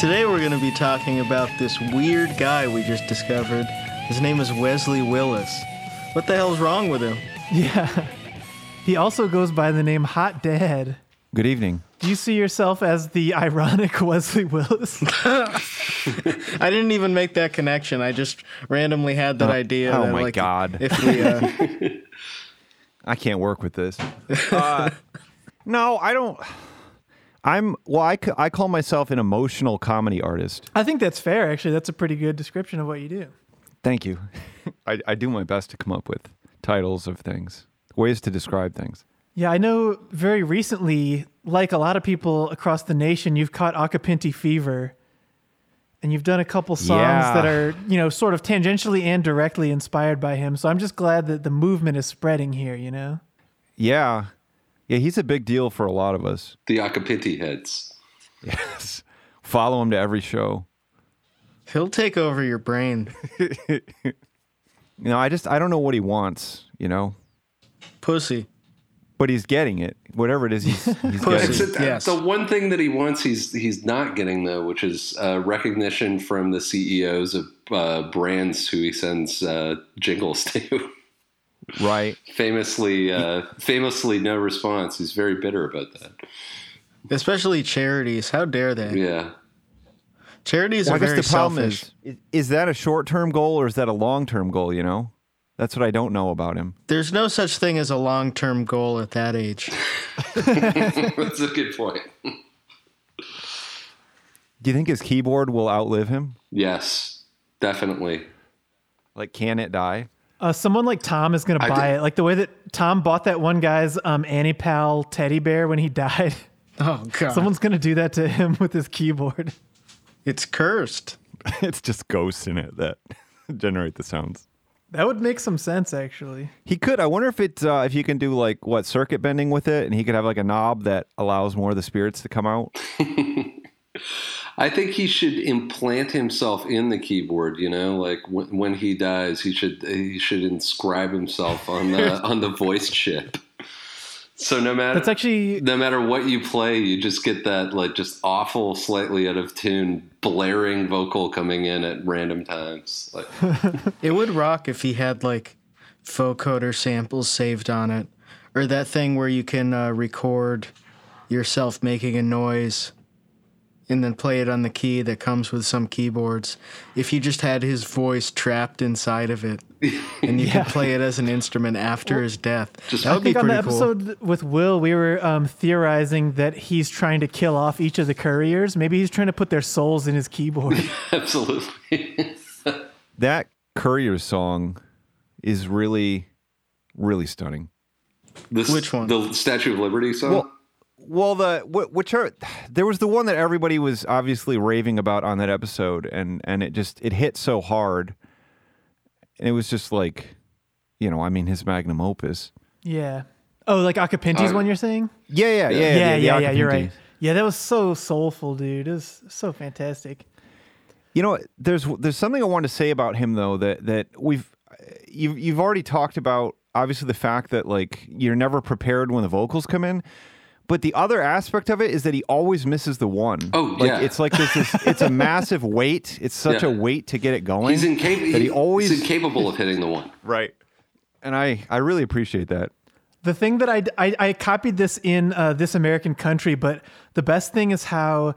Today we're going to be talking about this weird guy we just discovered. His name is Wesley Willis. What the hell's wrong with him? Yeah. He also goes by the name Hot Dad. Good evening. Do you see yourself as the ironic Wesley Willis? I didn't even make that connection. I just randomly had that Oh, idea. oh that, my like, God. If we, uh, I can't work with this. Uh, no, I don't. I'm well. I, c- I call myself an emotional comedy artist. I think that's fair, actually. That's a pretty good description of what you do. Thank you. I, I do my best to come up with titles of things, ways to describe things. Yeah, I know very recently, like a lot of people across the nation, you've caught Acapinti fever. And you've done a couple songs Yeah. that are, you know, sort of tangentially and directly inspired by him. So I'm just glad that the movement is spreading here, you know? Yeah, yeah. He's a big deal for a lot of us. The Acapinti heads. Yes. Follow him to every show. he'll take over your brain. You know, I just I don't know what he wants. You know, Pussy. but he's getting it. Whatever it is, he's, he's Pussy. getting. it. Except Yes. the one thing that he wants, he's he's not getting though, which is uh, recognition from the CEOs of uh, brands who he sends uh, jingles to. Right. famously, uh, famously, no response. He's very bitter about that. Especially charities. How dare they? Yeah, Charities Well, are I guess very the problem selfish. is, is is that a short term goal or is that a long term goal? You know, that's what I don't know about him. There's no such thing as a long term goal at that age. that's a good point. Do you think his keyboard will outlive him? Yes, definitely. Like, can it die? Uh, someone like Tom is going to buy it. Like the way that Tom bought that one guy's um, Annie Pal teddy bear when he died. Oh, God. Someone's going to do that to him with his keyboard. It's cursed. it's just ghosts in it that generate the sounds. That would make some sense, actually. He could. I wonder if it uh, if you can do like what circuit bending with it, and he could have like a knob that allows more of the spirits to come out. I think he should implant himself in the keyboard. You know, like when, when he dies, he should he should inscribe himself on the on the voice chip. So no matter That's actually no matter what you play, you just get that like just awful, slightly out of tune, blaring vocal coming in at random times. Like, It would rock if he had like vocoder samples saved on it, or that thing where you can uh, record yourself making a noise and then play it on the key that comes with some keyboards. If you just had his voice trapped inside of it, and you Yeah. could play it as an instrument after his death, Just- that I would be think on the cool. episode with Will, we were um, theorizing that he's trying to kill off each of the couriers. Maybe he's trying to put their souls in his keyboard. absolutely. That Courier song is really, really stunning. This, Which one? The Statue of Liberty song. Well, well, the which are there was the one that everybody was obviously raving about on that episode, and and it just it hit so hard, and it was just like, you know, I mean, his magnum opus. yeah. Oh, like Acapinti's Uh, one you're saying? Yeah, yeah, yeah, Yeah, yeah, the yeah, you're right. Yeah, that was so soulful, dude. It was so fantastic. You know, there's there's something I wanted to say about him though that that we've you've you've already talked about obviously the fact that like you're never prepared when the vocals come in. But the other aspect of it is that he always misses the one. Oh, like, yeah. It's like this, is it's a massive weight. It's such Yeah. a weight to get it going. he's, incap- that he always he's incapable of hitting the one. right. And I I really appreciate that. The thing that I, I, I copied this in uh, This American Country, but the best thing is how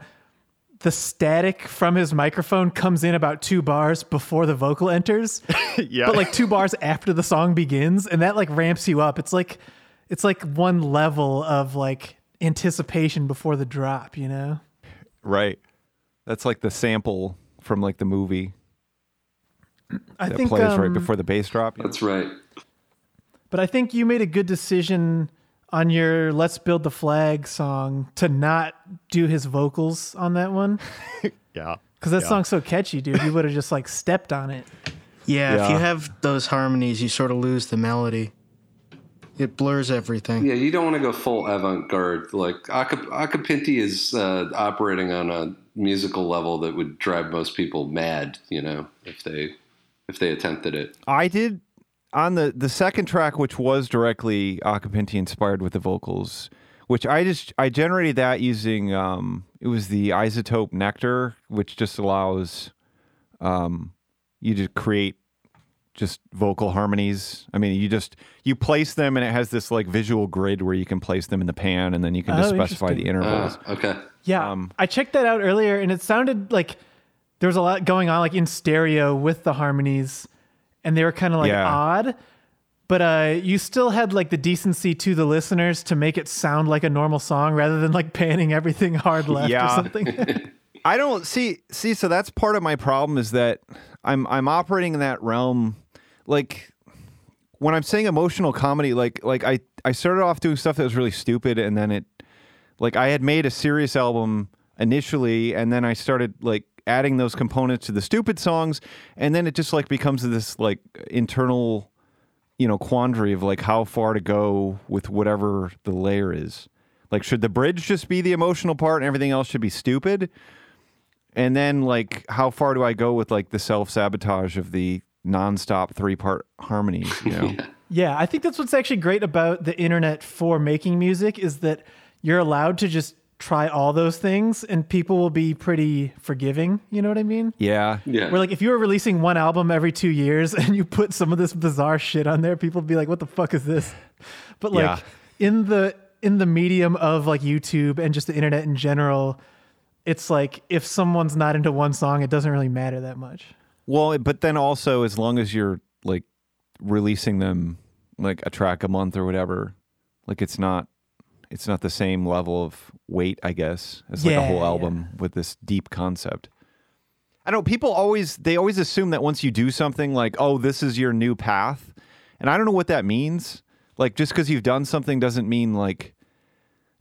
the static from his microphone comes in about two bars before the vocal enters. Yeah. but like two bars after the song begins and that like ramps you up it's like it's like one level of like anticipation before the drop you know right. That's like the sample from like the movie i that think plays right um, before the bass drop. That's right. but i think you made a good decision on your let's build the flag song to not do his vocals on that one Yeah. because that Yeah. song's so catchy dude you would have just like stepped on it Yeah, if you have those harmonies, you sort of lose the melody. It blurs everything. Yeah, you don't want to go full avant-garde. Like Acap- Acapinti is uh, operating on a musical level that would drive most people mad. You know, if they if they attempted it. I did on the the second track, which was directly Acapinti inspired with the vocals, which I just I generated that using um it was the iZotope Nectar, which just allows um, you to create just vocal harmonies. I mean, you just you place them, and it has this like visual grid where you can place them in the pan, and then you can just Oh, specify the intervals. Uh, okay. Yeah, Um, I checked that out earlier, and it sounded like there was a lot going on, like in stereo with the harmonies, and they were kind of like Yeah. odd. But uh, you still had like the decency to the listeners to make it sound like a normal song rather than like panning everything hard left or something. I don't see see so that's part of my problem is that I'm I'm operating in that realm like when I'm saying emotional comedy like like I I started off doing stuff that was really stupid and then it like I had made a serious album initially and then I started like adding those components to the stupid songs and then it just like becomes this like internal you know quandary of like how far to go with whatever the layer is. Like should the bridge just be the emotional part and everything else should be stupid? And then like how far do i go with like the self-sabotage of the nonstop three-part harmonies you know yeah, I think that's what's actually great about the internet for making music is that you're allowed to just try all those things, and people will be pretty forgiving. You know what I mean? yeah Yeah. Where like if you were releasing one album every two years and you put some of this bizarre shit on there, people would be like, "What the fuck is this?" But like Yeah. in the in the medium of like YouTube and just the internet in general, it's like if someone's not into one song, it doesn't really matter that much. Well but then also as long as you're like releasing them like a track a month or whatever like it's not it's not the same level of weight i guess as like a Yeah, whole yeah. album with this deep concept i don't know people always they always assume that once you do something like oh this is your new path and i don't know what that means like just because you've done something doesn't mean like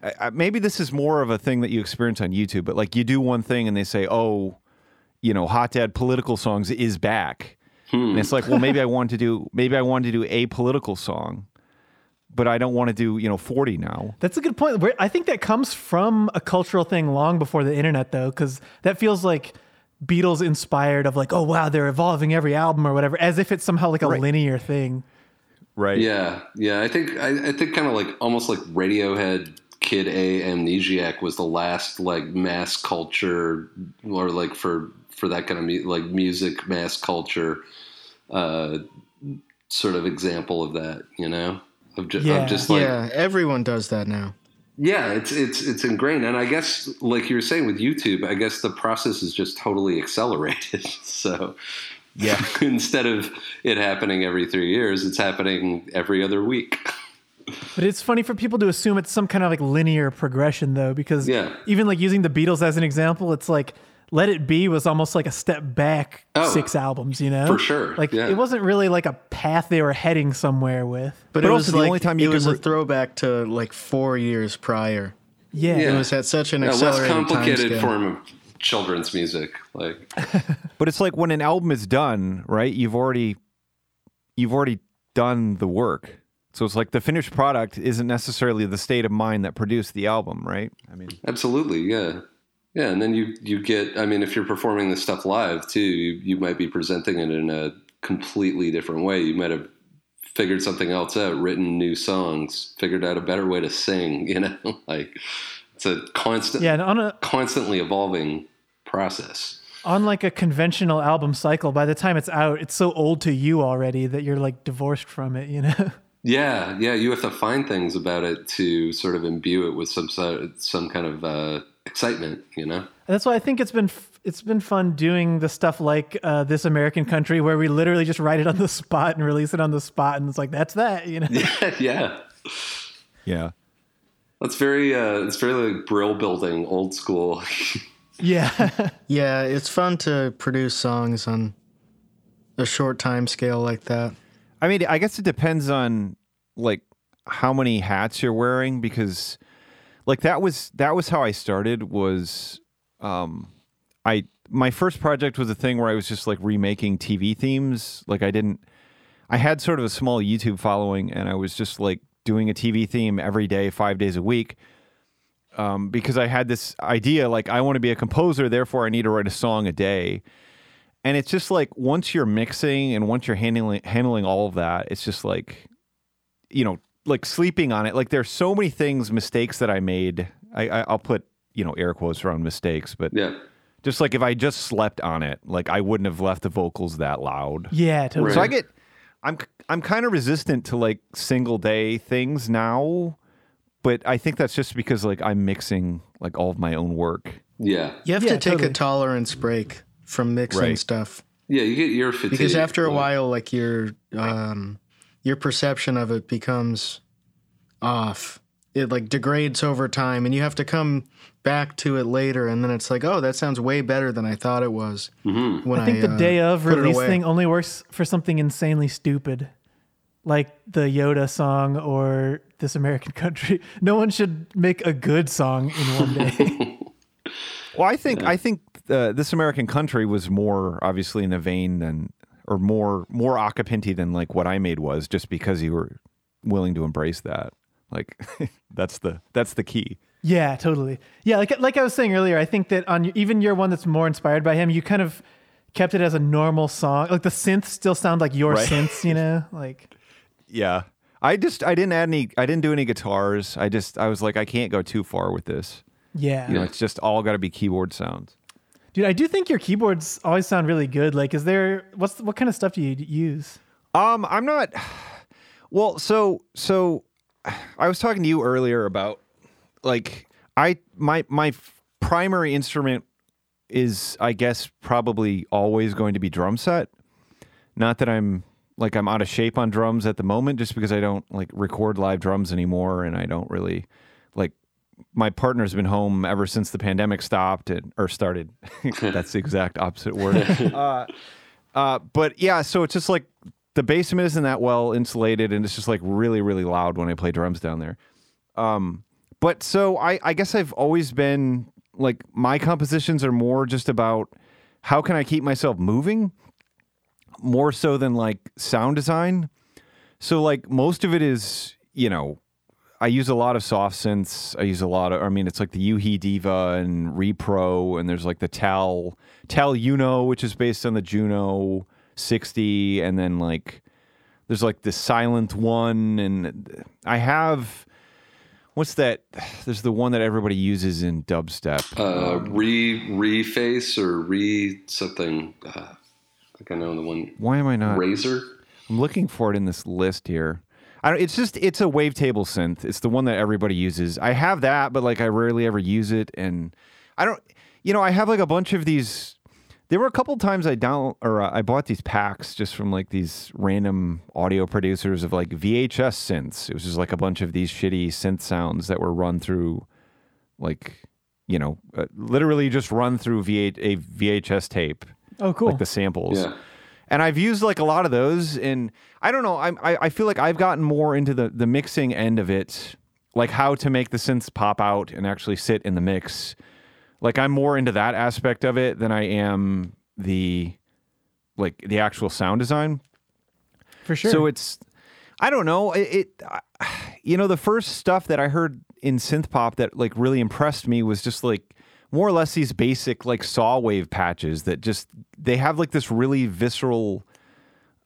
I, I, maybe this is more of a thing that you experience on youtube but like you do one thing and they say oh you know hot dad political songs is back and it's like well maybe i want to do maybe i wanted to do a political song but i don't want to do you know 40 now That's a good point. I think that comes from a cultural thing long before the internet, though, because that feels like Beatles inspired of like, oh wow, they're evolving every album or whatever, as if it's somehow like a linear thing. right Yeah, yeah. I think I, I think kind of like almost like Radiohead, Kid A, Amnesiac was the last like mass culture or like for for that kind of mu- like music mass culture uh, sort of example of that. You know, of, ju- Yeah. of just like yeah, everyone does that now. yeah, it's it's it's ingrained, and I guess like you were saying with YouTube, I guess the process is just totally accelerated. so yeah instead of it happening every three years, it's happening every other week. But it's funny for people to assume it's some kind of like linear progression, though, because Yeah. even like using the Beatles as an example, it's like Let It Be was almost like a step back Oh, six albums, you know? for sure, Like yeah. it wasn't really like a path they were heading somewhere with. But, But it was the like only time you it was can a throwback to like four years prior. Yeah. Yeah. It was at such an Yeah, less accelerated complicated timescale. form of children's music. Like, But it's like when an album is done, right? You've already you've already done the work. So it's like the finished product isn't necessarily the state of mind that produced the album, right? I mean, absolutely, yeah, yeah. And then you you get. I mean, if you're performing this stuff live too, you you might be presenting it in a completely different way. You might have figured something else out, written new songs, figured out a better way to sing. You know, like it's a constant, Yeah, and on a constantly evolving process. on like a conventional album cycle, by the time it's out, it's so old to you already that you're like divorced from it, you know? Yeah, yeah, you have to find things about it to sort of imbue it with some some kind of uh, excitement, you know. And That's why I think it's been f- it's been fun doing the stuff like uh, this American country where we literally just write it on the spot and release it on the spot, and it's like that's that, you know? yeah, yeah. that's very uh, it's very like brill building, old school. yeah, Yeah, it's fun to produce songs on a short time scale like that. I mean, I guess it depends on like how many hats you're wearing because like that was that was how I started was um I my first project was a thing where I was just like remaking TV themes. Like I didn't I had sort of a small YouTube following and I was just like doing a TV theme every day, 5 days a week. Um, because I had this idea like I want to be a composer, therefore I need to write a song a day and it's just like once you're mixing and once you're handling handling all of that it's just like you know like sleeping on it like there's so many things mistakes that i made I, I i'll put you know air quotes around mistakes, but Yeah. just like if I just slept on it, like I wouldn't have left the vocals that loud. Yeah, totally. Right. So I get, I'm I'm kind of resistant to like single day things now, but I think that's just because like I'm mixing like all of my own work. Yeah. You have Yeah, to take totally. a tolerance break from mixing Right. stuff Yeah, you get ear fatigue. because after a Like, while, like your um, your perception of it becomes off. It like degrades over time, and you have to come back to it later, and then it's like, oh, that sounds way better than I thought it was. Mm-hmm. When I think the uh, day of put release thing only works for something insanely stupid, like the Yoda song or This American Country. No one should make a good song in one day. Well, I think I think uh, this American Country was more obviously in the vein than or more more acapinti than like what I made was, just because you were willing to embrace that. Like that's the that's the key. yeah, totally. Yeah, like like I was saying earlier, I think that on even your one that's more inspired by him, you kind of kept it as a normal song. Like the synths still sound like your Right. synths, you know? Like Yeah. I just I didn't add any I didn't do any guitars. I just I was like I can't go too far with this. yeah. You know, it's just all got to be keyboard sounds. Dude, I do think your keyboards always sound really good. Like is there what's what kind of stuff do you use? Um, I'm not. Well, so so, I was talking to you earlier about like I my my primary instrument is I guess probably always going to be drum set. Not that I'm like I'm out of shape on drums at the moment, just because I don't like record live drums anymore, and I don't really like. My partner's been home ever since the pandemic stopped and or started. That's the exact opposite word. uh, uh, but yeah, so it's just like the basement isn't that well insulated, and it's just like really, really loud when I play drums down there. Um, but so I, I guess I've always been like my compositions are more just about how can I keep myself moving, more so than like sound design. So like most of it is, you know, I use a lot of soft synths. I use a lot of, I mean, it's like the u-he Diva and Repro, and there's like the Tal Tal Uno, which is based on the Juno 60, and then like there's like the Silent one, and I have what's that? There's the one that everybody uses in dubstep. Uh, re reface or re something. Uh, I think I know the one. Why am I not? Razor. I'm looking for it in this list here. I don't, it's just it's a wavetable synth. It's the one that everybody uses. I have that, but like I rarely ever use it, and I don't. You know, I have like a bunch of these. There were a couple times I down or uh, I bought these packs just from like these random audio producers of like VHS synths. It was just like a bunch of these shitty synth sounds that were run through, like, you know, uh, literally just run through V- a VHS tape Oh, cool. like the samples. Yeah. And I've used like a lot of those, and I don't know. I'm, I I feel like I've gotten more into the the mixing end of it, like how to make the synths pop out and actually sit in the mix. Like I'm more into that aspect of it than I am the like the actual sound design. For sure. So it's, I don't know. It, it I- you know, the first stuff that I heard in synth pop that like really impressed me was just like more or less these basic like saw wave patches that just they have like this really visceral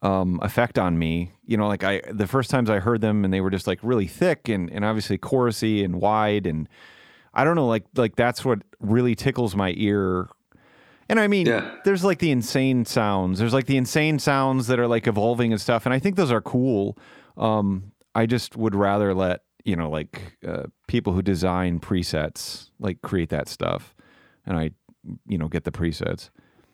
um, effect on me. You know, like I the first times I heard them and they were just like really thick and and obviously chorusy and wide and I don't know, like like that's what really tickles my ear. And I mean, Yeah. there's like the insane sounds. There's like the insane sounds that are like evolving and stuff, and I think those are cool. Um, I just would rather let you know, like uh, people who design presets like create that stuff, and I, you know, get the presets.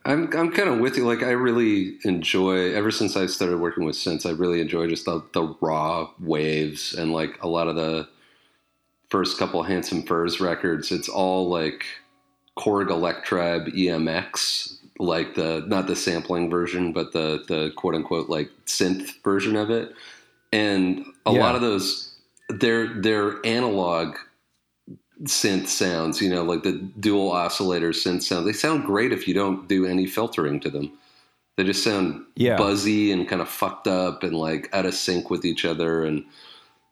I'm I'm kind of with you. Like I really enjoy. Ever since I started working with synths, I really enjoy just the, the raw waves and like a lot of the first couple Handsome Furs records. It's all like Korg Electribe EMX, like the not the sampling version, but the the quote unquote like synth version of it. And a Yeah. lot of those, they're they're analog synth sounds, you know, like the dual oscillator synth sound. They sound great if you don't do any filtering to them. They just sound Yeah. buzzy and kind of fucked up and like out of sync with each other. And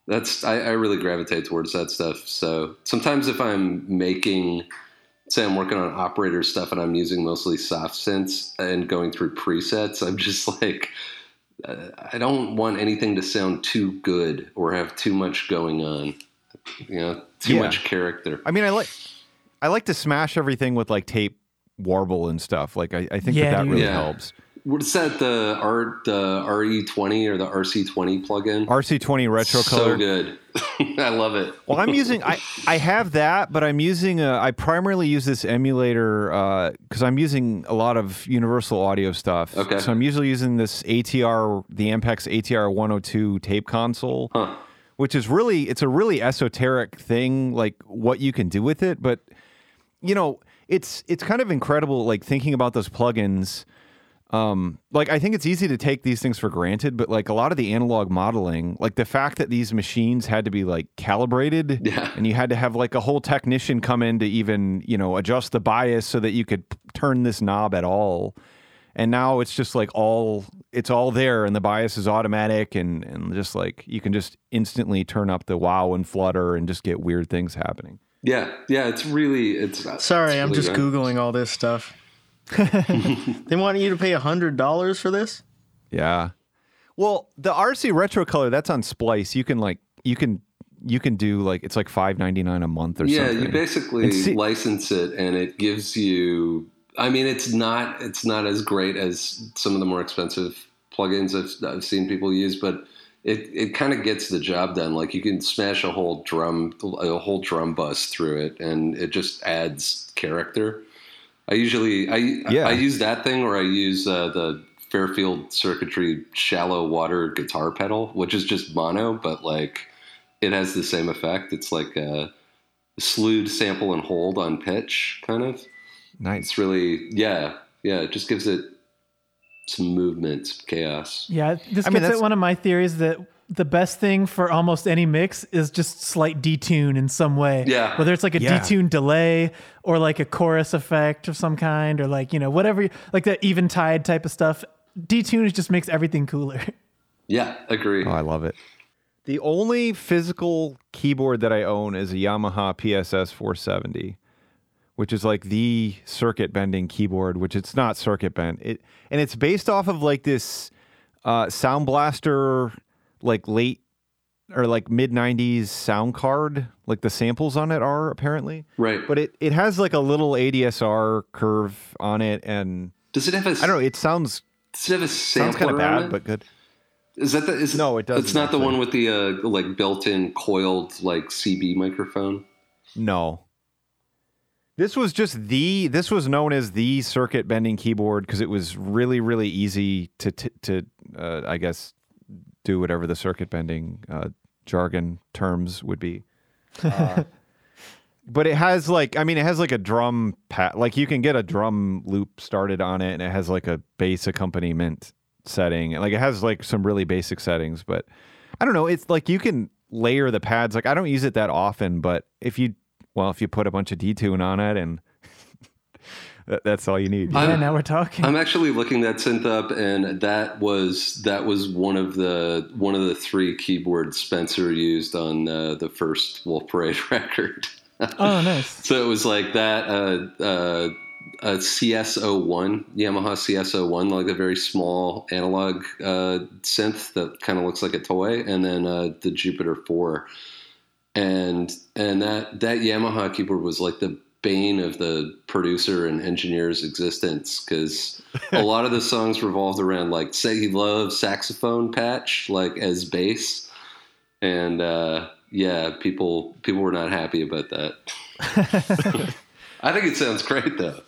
that's, I, I really gravitate towards that stuff. So sometimes if I'm making, say I'm working on operator stuff and I'm using mostly soft synths and going through presets, I'm just like, uh, I don't want anything to sound too good or have too much going on. You know, too Yeah. much character. I mean, I like I like to smash everything with like tape warble and stuff. Like I, I think Yeah, that, that dude. really Yeah. helps. What's that? The R the RE twenty or the RC twenty plugin? RC20 retro so color. good. I love it. Well, I'm using I I have that, but I'm using a, I primarily use this emulator uh, because I'm using a lot of Universal Audio stuff. Okay. So I'm usually using this ATR, the Ampex ATR 102 tape console, Huh. Which is really it's a really esoteric thing, like what you can do with it. But you know, it's it's kind of incredible, like thinking about those plugins. Um, like I think it's easy to take these things for granted, but like a lot of the analog modeling, like the fact that these machines had to be like calibrated, Yeah. and you had to have like a whole technician come in to even you know adjust the bias so that you could turn this knob at all. And now it's just like all it's all there, and the bias is automatic, and and just like you can just instantly turn up the wow and flutter and just get weird things happening. Yeah, yeah. It's really it's. Uh, Sorry, it's I'm really just good. googling all this stuff. they want you to pay a hundred dollars for this? Yeah. Well, the RC retro color that's on Splice. You can like you can you can do like it's like five ninety nine a month or something. Yeah, you basically see- license it, and it gives you. I mean, it's not it's not as great as some of the more expensive plugins I've, I've seen people use, but it it kind of gets the job done. Like you can smash a whole drum a whole drum bus through it, and it just adds character. I usually I Yeah. I use that thing, or I use uh, the Fairfield Circuitry shallow water guitar pedal, which is just mono, but like it has the same effect. It's like a slewed sample and hold on pitch, kind of. Nice. It's really yeah, yeah. It just gives it some movement, chaos. Yeah, this I mean, gets that's- at one of my theories that the best thing for almost any mix is just slight detune in some way. Yeah. Whether it's like a Yeah. detune delay or like a chorus effect of some kind or like, you know, whatever, like that eventide type of stuff. Detune just makes everything cooler. Yeah, agree. Oh, I love it. The only physical keyboard that I own is a Yamaha PSS 470, which is like the circuit bending keyboard, which it's not circuit bent. It and it's based off of like this uh, Sound Blaster, like late or like mid 90s sound card. Like the samples on it are apparently, right. but it it has like a little ADSR curve on it, and does it have a? I don't know. It sounds Does it have a sounds kind of bad, it? but good. is that the? Is, No, it doesn't, It's not the one with the uh, like built-in coiled like CB microphone. No. This was just the this was known as the circuit bending keyboard because it was really really easy to to, to uh, I guess do whatever the circuit bending uh, jargon terms would be. Uh, but it has like I mean it has like a drum pat like you can get a drum loop started on it and it has like a bass accompaniment setting like it has like some really basic settings but I don't know it's like you can layer the pads like I don't use it that often but if you well if you put a bunch of detune on it and that, that's all you need I- yeah, now we're talking. I'm actually looking that synth up, and that was that was one of the one of the three keyboards Spencer used on uh, the first Wolf Parade record. oh, nice. So it was like that uh, uh, a CS01 Yamaha CS01, like a very small analog uh, synth that kind of looks like a toy, and then uh, the Jupiter 4, and and that that Yamaha keyboard was like the bane of the producer and engineer's existence because a lot of the songs revolved around like say he loves saxophone patch like as bass. And uh, yeah people people were not happy about that. I think it sounds great though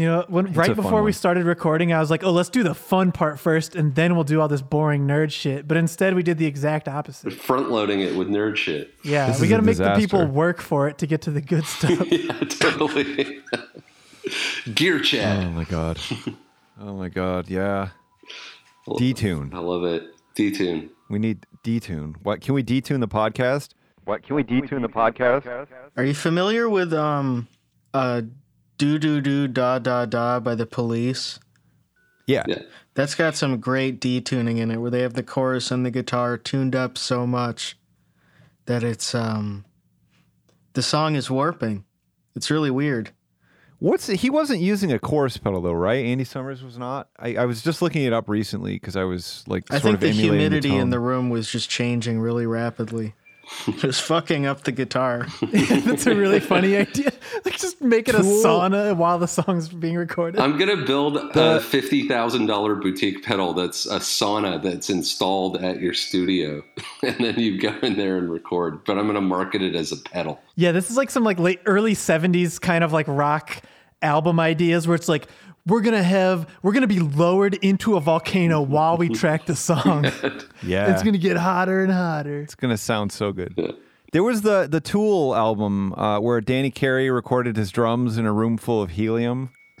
You know, when right before we started recording, I was like, "Oh, let's do the fun part first, and then we'll do all this boring nerd shit." But instead, we did the exact opposite. front loading it with nerd shit. Yeah, This we got to a make the people work for it to get to the good stuff. yeah totally. Gear chat. Oh my god. Oh my god yeah. Detune. I love it. Detune. We need detune. What can we detune the podcast? What can we detune the podcast? Are you familiar with um uh do do do da da da by the police? yeah yeah That's got some great detuning in it where they have the chorus and the guitar tuned up so much that it's um the song is warping. It's really weird. What's he wasn't using a chorus pedal though, right? Andy Summers was not. I, I was just looking it up recently because I was like, I think of the emulating humidity in tone. the room was just changing really rapidly. Just fucking up the guitar. That's a really funny idea. Like just make it a sauna while the song's being recorded. I'm gonna build a fifty thousand dollar boutique pedal that's a sauna that's installed at your studio, and then you go in there and record. But I'm gonna market it as a pedal. Yeah, this is like some like late early 70s kind of like rock album ideas where it's like we're going to have we're going to be lowered into a volcano while we track the song. Yeah. It's going to get hotter and hotter. It's gonna sound so good. There was the the Tool album uh, where Danny Carey recorded his drums in a room full of helium.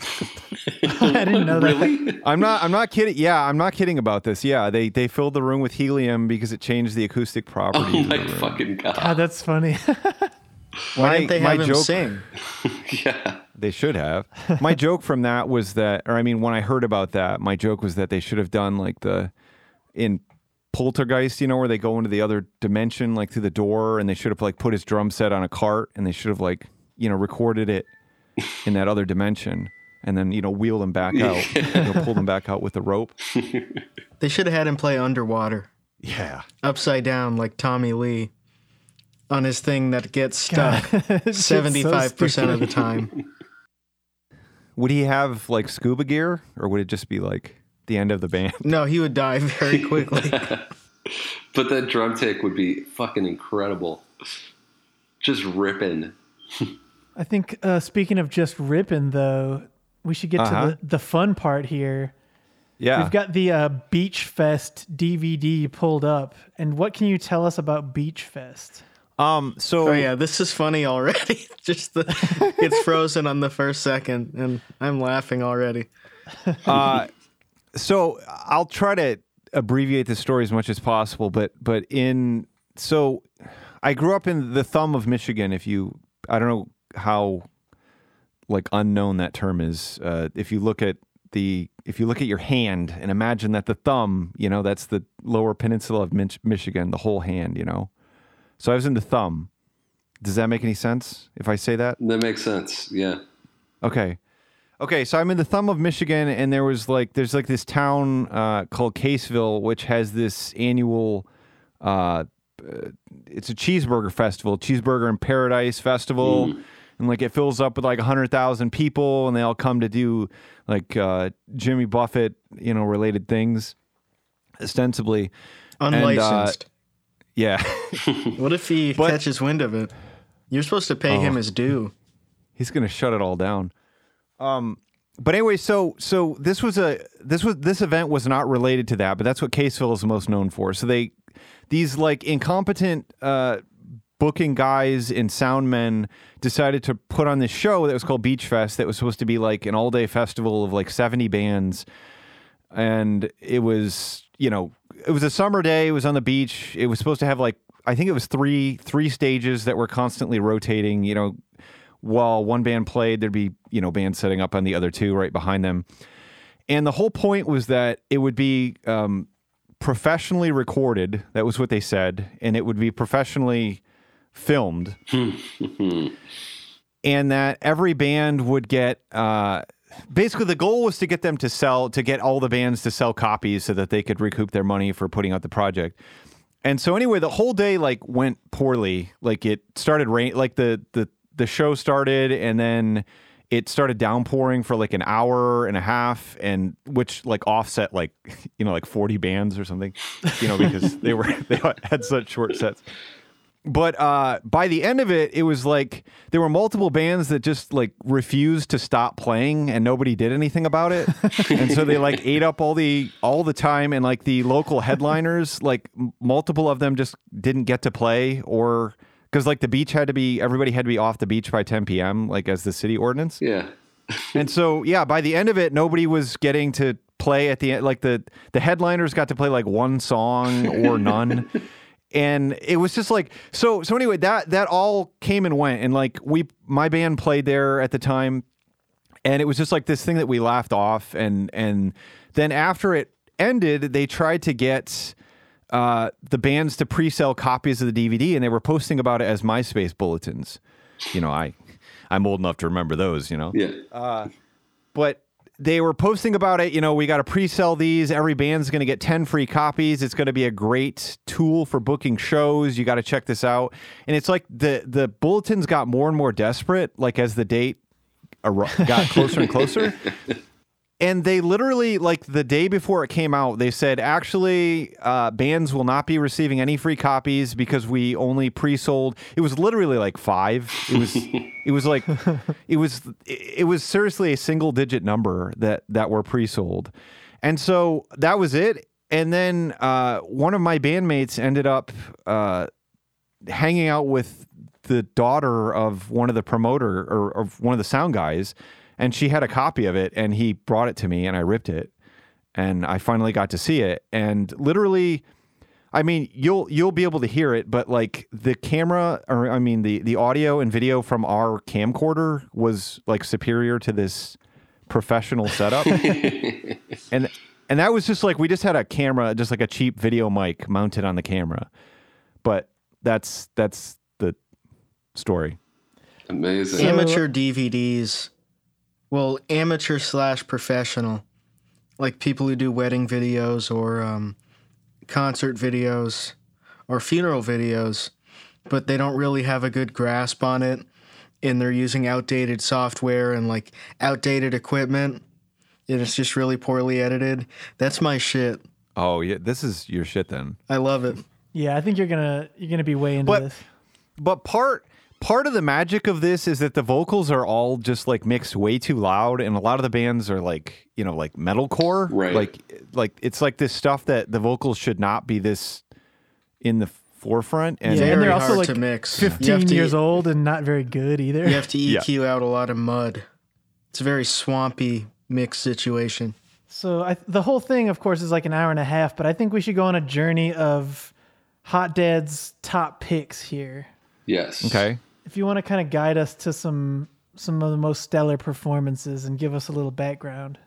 I didn't know that. Really? I'm not I'm not kidding. Yeah, I'm not kidding about this. Yeah, they they filled the room with helium because it changed the acoustic properties. Oh of my the room. fucking god! God, that's funny. Why My- didn't they my have him joke- sing? yeah. They should have. My joke from that was that, or I mean, when I heard about that, my joke was that they should have done like the in Poltergeist, you know, where they go into the other dimension, like through the door, and they should have like put his drum set on a cart, and they should have like you know recorded it in that other dimension, and then you know wheel them back out, you know, pull them back out with a rope. They should have had him play underwater, Yeah, upside down, like Tommy Lee, on his thing that gets stuck it's 75% of the time. Would he have like scuba gear, or would it just be like the end of the band? No, he would die very quickly. But that drum take would be fucking incredible. Just ripping. I think uh, speaking of just ripping though, we should get Uh-huh. to the, the fun part here. Yeah, We've got the uh, Beach Fest DVD pulled up, and what can you tell us about Beach Fest? Um. So oh yeah, this is funny already. Just the it's frozen on the first second, and I'm laughing already. Uh, so I'll try to abbreviate the story as much as possible, but but in so I grew up in the thumb of Michigan. If you, I don't know how like unknown that term is. Uh, if you look at the if you look at your hand and imagine that the thumb, you know, that's the lower peninsula of Mich- Michigan, the whole hand, you know. So I was in the thumb. Does that make any sense if I say that? That makes sense. Yeah. Okay. Okay, so I'm in the thumb of Michigan, and there was like, there's like this town uh, called Caseville, which has this annual, uh, uh, it's a cheeseburger festival, cheeseburger in paradise festival, and like it fills up with like hundred thousand people, and they all come to do like uh, Jimmy Buffett, you know, related things, ostensibly. And, uh, Unlicensed. Yeah, what if he but- catches wind of it? You're supposed to pay Oh. him his due. he's gonna shut it all down. Um, but anyway, so so this was a this was this event was not related to that, but that's what Caseville is most known for. So they these like incompetent uh, booking guys and sound men decided to put on this show that was called Beach Fest that was supposed to be like an all day festival of like seventy bands, and it was you know it was a summer day. It was on the beach. It was supposed to have like I think it was three three stages that were constantly rotating. You know, while one band played, there'd be you know bands setting up on the other two right behind them. And the whole point was that it would be um, professionally recorded. That was what they said, and it would be professionally filmed. and that every band would get. Uh, basically, the goal was to get them to sell, to get all the bands to sell copies so that they could recoup their money for putting out the project. And so anyway, the whole day like went poorly. Like it started rain like the the the show started and then it started downpouring for like an hour and a half and which like offset like you know like 40 bands or something you know because they were they had such short sets but uh by the end of it it was like there were multiple bands that just like refused to stop playing and nobody did anything about it. And so they like ate up all the all the time and like the local headliners like m- multiple of them just didn't get to play or because like the beach had to be everybody had to be off the beach by 10 p.m like as the city ordinance. Yeah. and so yeah by the end of it nobody was getting to play at the end like the the headliners got to play like one song or none and it was just like so so anyway that that all came and went. And like we my band played there at the time. And it was just like this thing that we laughed off. And and then after it ended they tried to get uh, the bands to pre-sell copies of the DVD and they were posting about it as MySpace bulletins. You know I I'm old enough to remember those you know? Yeah. but they were posting about it. You know, we got to pre-sell these. Every band's going to get ten free copies. It's going to be a great tool for booking shows. You got to check this out. And it's like the the bulletins got more and more desperate, like as the date got closer and closer. And they literally, like the day before it came out, they said actually uh, bands will not be receiving any free copies because we only pre-sold. It was literally like five. It was, it was like, it was, it was seriously a single-digit number that that were pre-sold, and so that was it. And then uh, one of my bandmates ended up uh, hanging out with the daughter of one of the promoter or of one of the sound guys and she had a copy of it and he brought it to me and I ripped it and I finally got to see it and literally I mean you'll you'll be able to hear it but like the camera or I mean the the audio and video from our camcorder was like superior to this professional setup and and that was just like we just had a camera just like a cheap video mic mounted on the camera but that's that's the story Amazing. amateur DVDs. Well, amateur slash professional, like people who do wedding videos or um, concert videos or funeral videos, but they don't really have a good grasp on it, and they're using outdated software and like outdated equipment, and it's just really poorly edited. That's my shit. oh yeah this is your shit then I love it. Yeah, I think you're gonna you're gonna be way into But- this. but part part of the magic of this is that the vocals are all just like mixed way too loud and a lot of the bands are like you know like metalcore Right. like like it's like this stuff that the vocals should not be this in the forefront and Yeah, and they're also like to mix. 15 to- years old and not very good either. You have to Yeah. EQ out a lot of mud. It's a very swampy mix situation. So I, the whole thing, of course, is like an hour and a half. But I think we should go on a journey of Hot Dad's top picks here. Yes. okay If you want to kind of guide us to some some of the most stellar performances and give us a little background.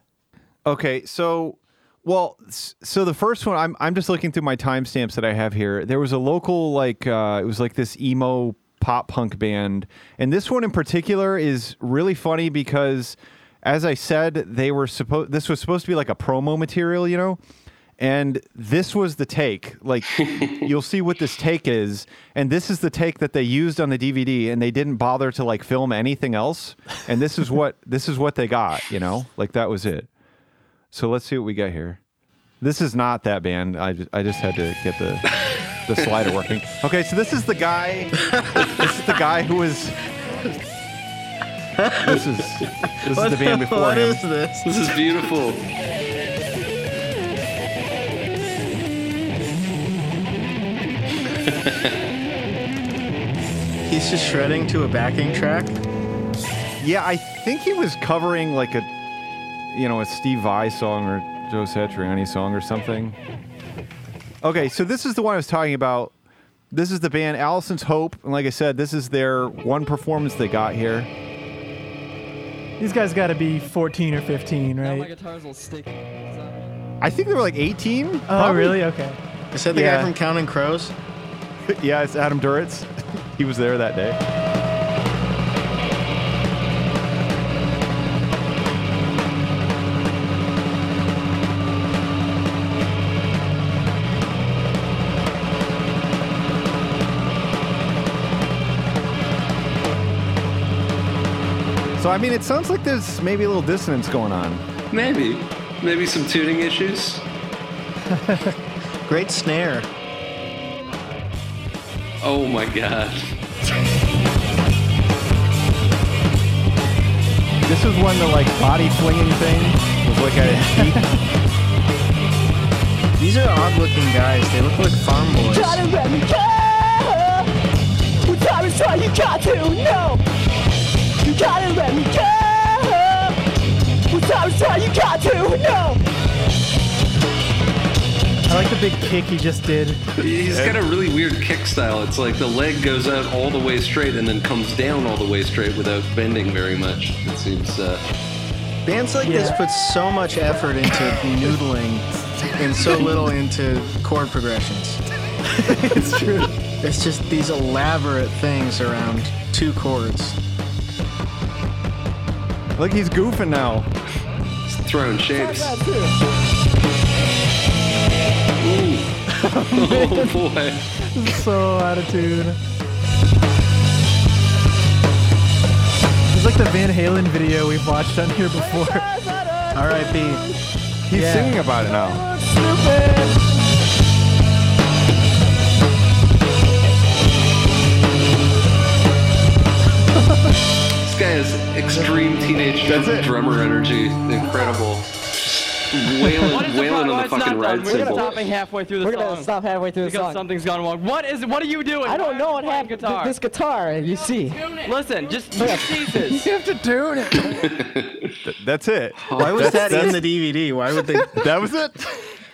Okay, so well, so the first one I'm I'm just looking through my timestamps that I have here. There was a local like uh, it was like this emo pop punk band, and this one in particular is really funny because, as I said, they were supposed this was supposed to be like a promo material, you know. And this was the take. Like, you'll see what this take is. And this is the take that they used on the DVD, and they didn't bother to like film anything else. And this is what this is what they got. You know, like that was it. So let's see what we got here. This is not that band. I just, I just had to get the the slider working. Okay, so this is the guy. this is the guy who was. This is this is the band before What him. is this? This is beautiful. He's just shredding to a backing track. Yeah, I think he was covering like a, you know, a Steve Vai song or Joe Satriani song or something. Okay, so this is the one I was talking about. This is the band Allison's Hope, and like I said, this is their one performance they got here. These guys got to be 14 or 15, Now my right? guitar's will stick. I think they were like 18. Oh, probably. really? Okay. Is that the Yeah. guy from Counting Crows? yeah, it's Adam Duritz. he was there that day. So I mean, it sounds like there's maybe a little dissonance going on. Maybe. Maybe some tuning issues. Great snare. Oh my god. This was when the like body flinging thing was like at its peak. These are odd looking guys. They look like farm boys. gotta let me go. When time is right, you got to know. You gotta let me go. When time is right, you got to know. I like the big kick he just did. He's got a really weird kick style. It's like the leg goes out all the way straight and then comes down all the way straight without bending very much. It seems. Uh, Bands like this put so much effort into noodling and so little into chord progressions. it's true. It's just these elaborate things around two chords. Look, he's goofing now. He's throwing shapes. That too. Oh boy. so attitude. of tune. It's like the Van Halen video we've watched on here before. R.I.P. He's Yeah. singing about it now. Stupid. This guy has extreme teenage drummer energy. Incredible. Just Wailing, What is the wailing problem? on the not fucking done. ride We're gonna cymbal. stopping halfway through the We're song. gonna stop halfway through the because song. something's gone wrong. What is? What are you doing? I don't Why know what you playing happened. Guitar. This guitar, you see. Listen, just Jesus. You have to tune it. That's it. Why was that in the DVD? Why would they? That was it.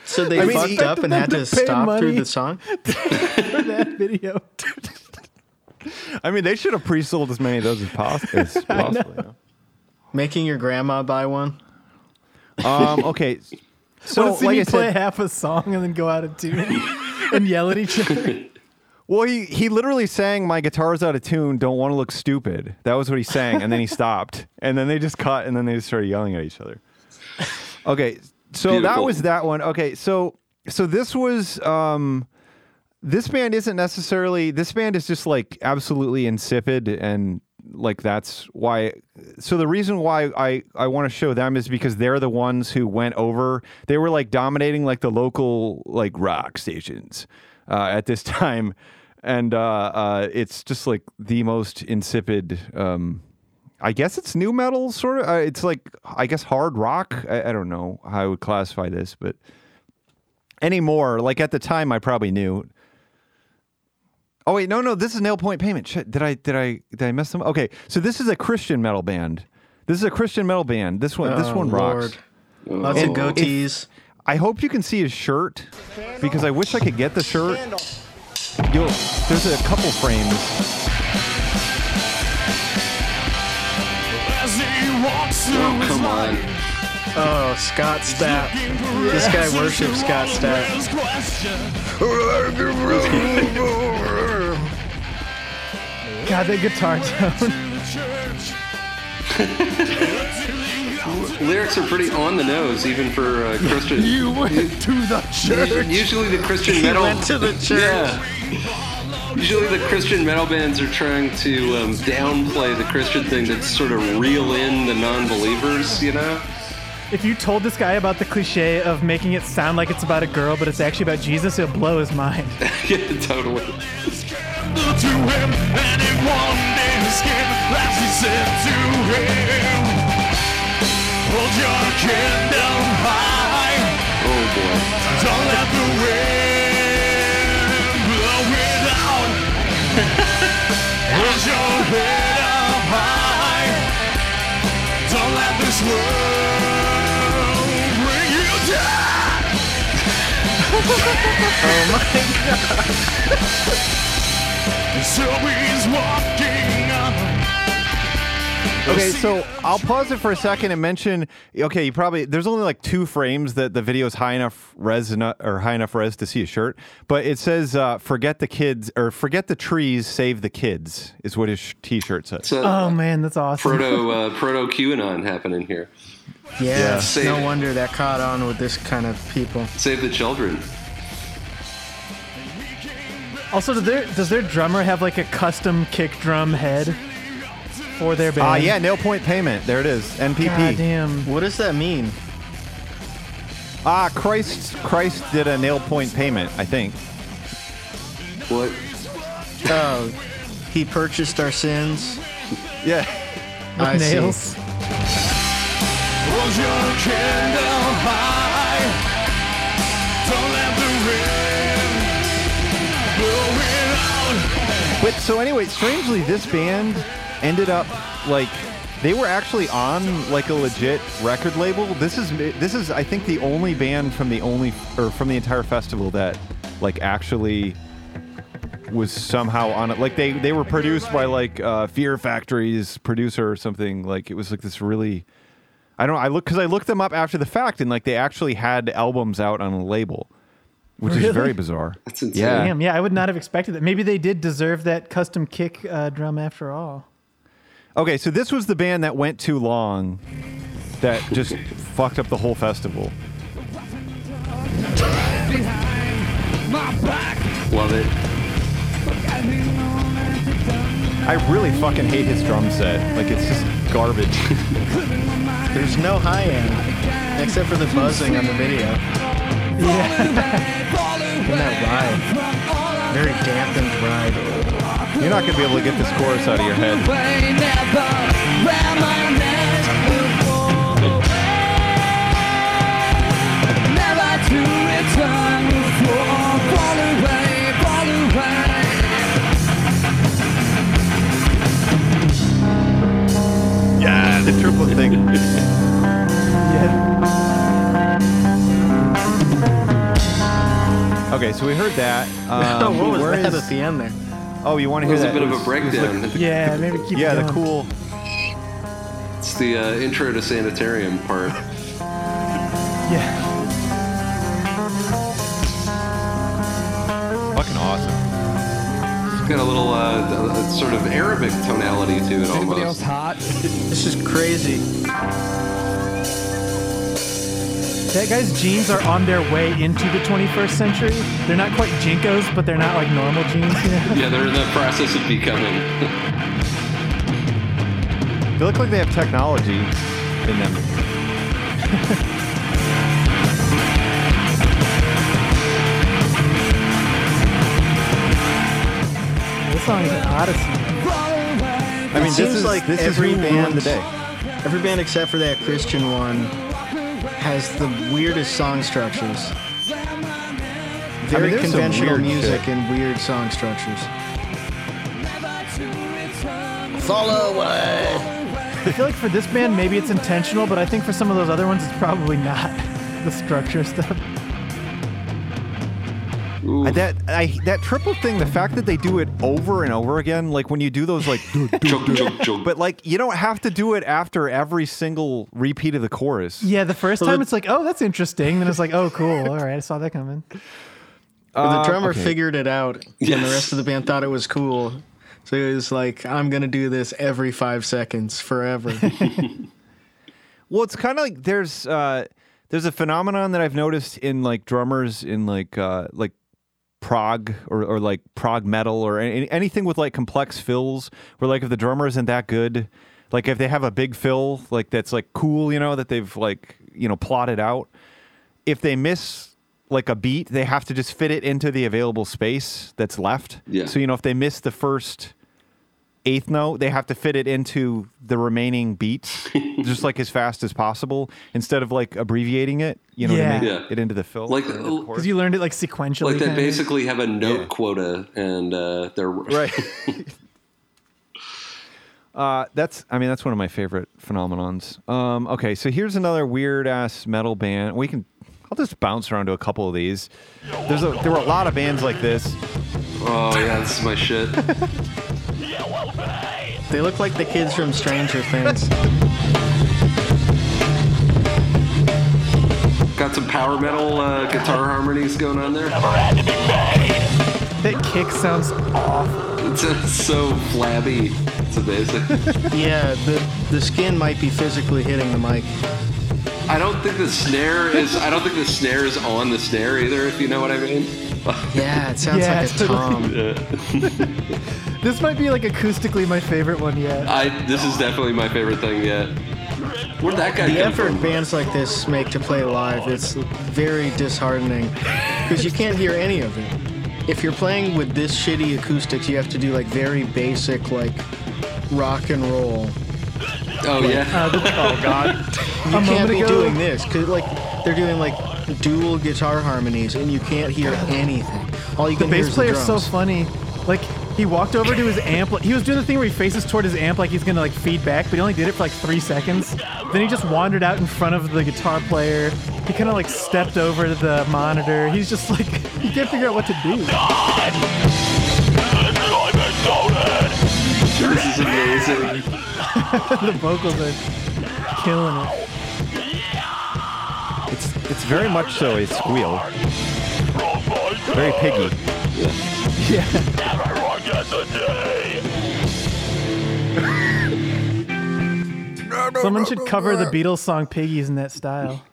So they I mean, fucked up and had to pay stop through the song. for that video. I mean, they should have pre-sold as many of those as possible. As possible you Making your grandma buy one. Um, okay. So, Want to see like me I play said, half a song and then go out of tune and yell at each other? well, he, he literally sang, "My guitar's out of tune. Don't want to look stupid." That was what he sang, and then he stopped, and then they just cut, and then they just started yelling at each other. Okay, so that was that one. Okay, so so this was um, this band isn't necessarily this band is just like absolutely insipid and like that's why so the reason why I I want to show them is because they're the ones who went over they were like dominating like the local like rock stations uh, at this time. And uh, uh, it's just like the most insipid um, I guess it's nu metal sort of uh, it's like I guess hard rock? I, I don't know how I would classify this but anymore like at the time I probably knew Oh wait, no, no. This is Nail Point Payment. Shit, did I did I did I mess them? up? Okay, so this is a Christian metal band. This is a Christian metal band. This one, this Oh, one rocks. Lord. Lots And of goatees. I hope you can see his shirt because I wish I could get the shirt. You'll, there's a couple frames. Oh, come on. Oh, Scott Stapp. This guy worships Scott Stapp. God, that guitar tone. Lyrics are pretty on the nose, even for uh, Christian. You went to the church. Usually the Christian metal. went to the church. Yeah. Usually the Christian metal bands are trying to um, downplay the Christian thing to sort of reel in the non-believers, you know? If you told this guy about the cliche of making it sound like it's about a girl, but it's actually about Jesus, it'll blow his mind. yeah, totally. To him, and one day his skin, as he said to him, Hold your kingdom high, Oh boy. don't let the wind blow it out. Hold your head up high, don't let this world bring you down. Oh, So he's walking on. Okay, so I'll pause it for a second and mention. Okay, you probably there's only like two frames that the video is high enough res or high enough res to see a shirt, but it says uh, "Forget the kids" or "Forget the trees, save the kids" is what his sh- T-shirt says. It's a Oh man, that's awesome. proto uh, proto QAnon happening here. Yeah, Save- no wonder that caught on with this kind of people. Save the children. Also, does their does their drummer have like a custom kick drum head for their band? Ah, yeah, nail point payment. There it is. NPP. God damn. What does that mean? Ah, Christ, Christ did a nail point payment. I think. What? Oh, he purchased our sins. Yeah. I see. Nails. But so anyway, strangely, this band ended up like they were actually on like a legit record label. This is this is I think the only band from the only or from the entire festival that like actually was somehow on it. Like they they were produced by like uh, Fear Factory's producer or something. Like it was like this really. I don't know. I look because I looked them up after the fact, and like they actually had albums out on a label, which Really? is very bizarre. That's insane. Yeah. Damn, yeah, I would not have expected that. Maybe they did deserve that custom kick uh, drum after all. Okay, so this was the band that went too long. that just fucked up the whole festival. Love it. I really fucking hate his drum set. Like it's just garbage. There's no high end except for the buzzing on the video. Yeah. and that ride. Very dampened ride. You're not gonna be able to get this chorus out of your head. Yeah, the triple thing. Yeah. Okay, so we heard that. Um, what was where that is- at the end there? Oh, you want to It hear was a that? bit It of a was- it was breakdown. like- Yeah, maybe keep yeah, it the going. cool. It's the uh, intro to Sanitarium part. Yeah. Fucking awesome. It's got a little uh, a sort of Arabic tonality to it Anybody almost. else hot? This is crazy. That guy's jeans are on their way into the 21st century. They're not quite JNCOs, but they're not like normal jeans. You know? Yeah, they're in the process of becoming. They look like they have technology in them. This song is an odyssey. I mean, this seems is like this every is who band- today. Every band except for that Christian one has the weirdest song structures. Very there's some conventional weird music shit. and weird song structures. Follow away. I feel like for this band, maybe it's intentional, but I think for some of those other ones, it's probably not. The structure stuff. Ooh. Uh, That I that triple thing, the fact that they do it over and over again, like when you do those like, Chug, chug, chug. but like you don't have to do it after every single repeat of the chorus. Yeah, the first time it's like, oh, that's interesting. Then it's like, oh, cool. All right, I saw that coming. But the Uh, drummer okay. figured it out, and the rest of the band thought it was cool. So he was like, "I'm gonna do this every five seconds forever." Well, it's kind of like there's uh, there's a phenomenon that I've noticed in like drummers in like uh, like prog or, or like prog metal or any, anything with like complex fills where like if the drummer isn't that good like if they have a big fill like that's like cool you know that they've like you know plotted out if they miss like a beat they have to just fit it into the available space that's left Yeah. so you know if they miss the first eighth note they have to fit it into the remaining beats just like as fast as possible instead of like abbreviating it you know Yeah. to make Yeah. it into the fill Like- or into the chorus. Because you learned it like sequentially. like they kinda. basically have a note Yeah. quota, and uh, they're right uh that's i mean that's one of my favorite phenomenons um okay so here's another weird ass metal band we can i'll just bounce around to a couple of these there's a there were a lot of bands like this Oh yeah, this is my shit. They look like the kids from Stranger Things. Got some power metal uh, guitar harmonies going on there. That kick sounds awful. It's uh, so flabby. It's amazing. yeah, the the skin might be physically hitting the mic. I don't think the snare is. I don't think the snare is on the snare either. If you know what I mean. Yeah, it sounds Yeah, like a totally. tom. This might be like acoustically my favorite one yet. I. This is definitely my favorite thing yet. Where'd that guy The come effort from? bands like this make to play live, it's very disheartening because you can't hear any of it. If you're playing with this shitty acoustics, you have to do like very basic like rock and roll. Oh yeah. Uh, oh god. You A can't be ago- doing this cuz like they're doing like dual guitar harmonies and you can't hear anything. All you The can hear bass is the player's so drums. funny. Like he walked over to his amp. He was doing the thing where he faces toward his amp, like he's gonna like feed back, but he only did it for like three seconds. Then he just wandered out in front of the guitar player. He kind of like stepped over to the monitor. He's just like he can't figure out what to do. This is amazing. the vocals are killing it. It's it's very much so a squeal very piggy Yeah. Someone should cover the Beatles song "Piggies" in that style.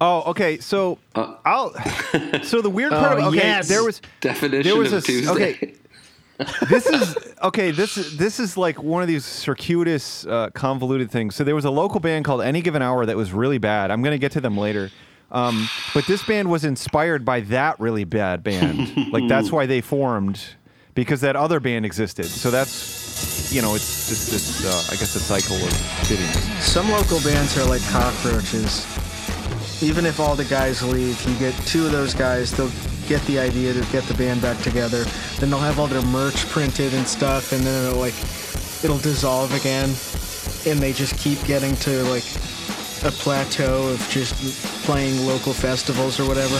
Oh, okay. So uh, I'll. So the weird part. Oh, of, uh, okay, yes. there was Definition there was of a s- Tuesday. okay. This is okay. This is this is like one of these circuitous, uh, convoluted things. So there was a local band called Any Given Hour that was really bad. I'm going to get to them later. Um, but this band was inspired by that really bad band. like that's why they formed because that other band existed. So that's you know it's just this uh, I guess a cycle of shittiness. Some local bands are like cockroaches. Even if all the guys leave, you get two of those guys, they'll get the idea to get the band back together. Then they'll have all their merch printed and stuff, and then it'll like it'll dissolve again, and they just keep getting to like a plateau of just playing local festivals or whatever.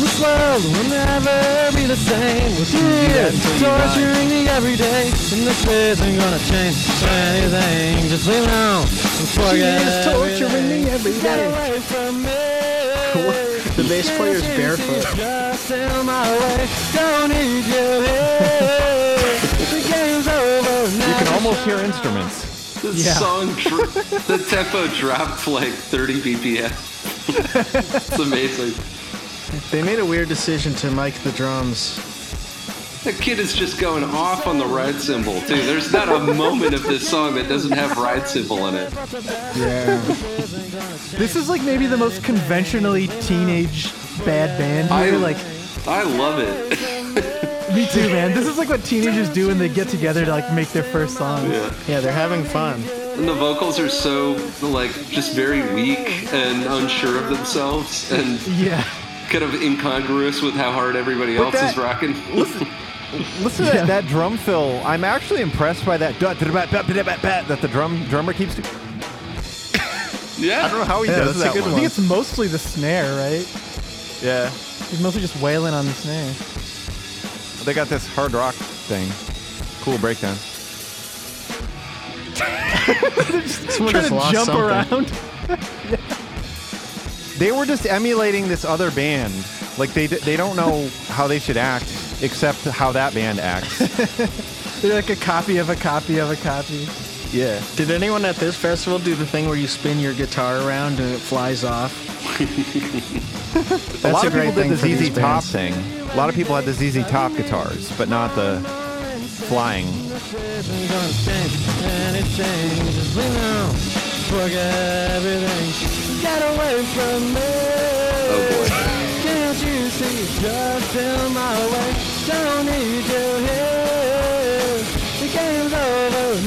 This world will never be the same with you that until die. torturing me every day. And this isn't gonna change anything. Just leave now and forget torturing me every Get away from me. The bass player's barefoot. Just in my way. Don't need you here. the game's over now. You can almost hear instruments. The Yeah. song, dr- the tempo dropped like 30 BPM. it's amazing. They made a weird decision to mic the drums. That kid is just going off on the ride cymbal too. There's not a moment of this song that doesn't have ride cymbal in it. Yeah. This is like maybe the most conventionally teenage bad band I. Like, I love it. me too, man. This is like what teenagers do when they get together to like make their first songs. Yeah. Yeah, they're having fun. And the vocals are so like just very weak and unsure of themselves and Yeah. kind of incongruous with how hard everybody But else is rocking. Listen to that, that drum fill. I'm actually impressed by that that the drum drummer keeps doing. yeah. I don't know how he Yeah, does that's that good one. I think it's mostly the snare, right? Yeah, He's mostly just wailing on the snare. they got this hard rock thing. Cool breakdown. Someone Trying just to jump something. around. They were just emulating this other band. Like they d- they don't know how they should act except how that band acts. They're like a copy of a copy of a copy. yeah. Did anyone at this festival do the thing where you spin your guitar around and it flies off? A lot a of great people did the for ZZ Top bands. thing. A lot of people had the ZZ Top guitars, but not the flying. isn't gonna change anything. Just leave now. Forget everything. Get away from me. Oh boy. You see? Just my way. Don't need. The game's over.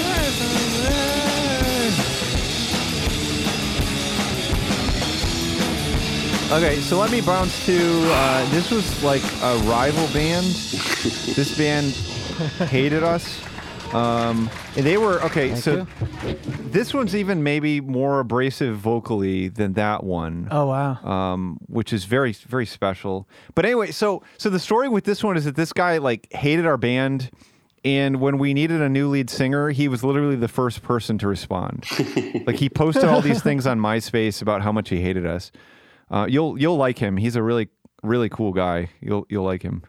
Away from me. Okay, so let me bounce to uh, this was like a rival band. this band hated us. Um, and they were okay. so this one's even maybe more abrasive vocally than that one. Oh wow. um, which is very very special. But anyway, so so the story with this one is that this guy like hated our band, and when we needed a new lead singer, he was literally the first person to respond. like he posted all these things on MySpace about how much he hated us. Uh, you'll you'll like him. He's a really really cool guy. You'll you'll like him.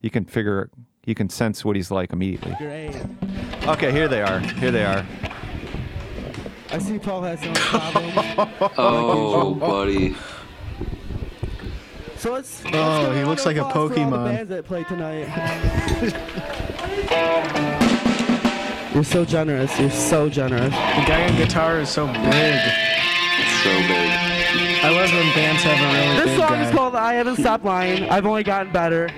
You can figure you can sense what he's like immediately. Okay, here they are. Here they are. I see Paul has some problems. Oh, buddy. so let's. let's Oh, he looks like a applause the Pokemon. bands that play tonight. You're so generous. You're so generous. The guy on guitar is so big. So big. I love when bands have a really This big song guy. is called "I Haven't Stopped Lying." I've only gotten better.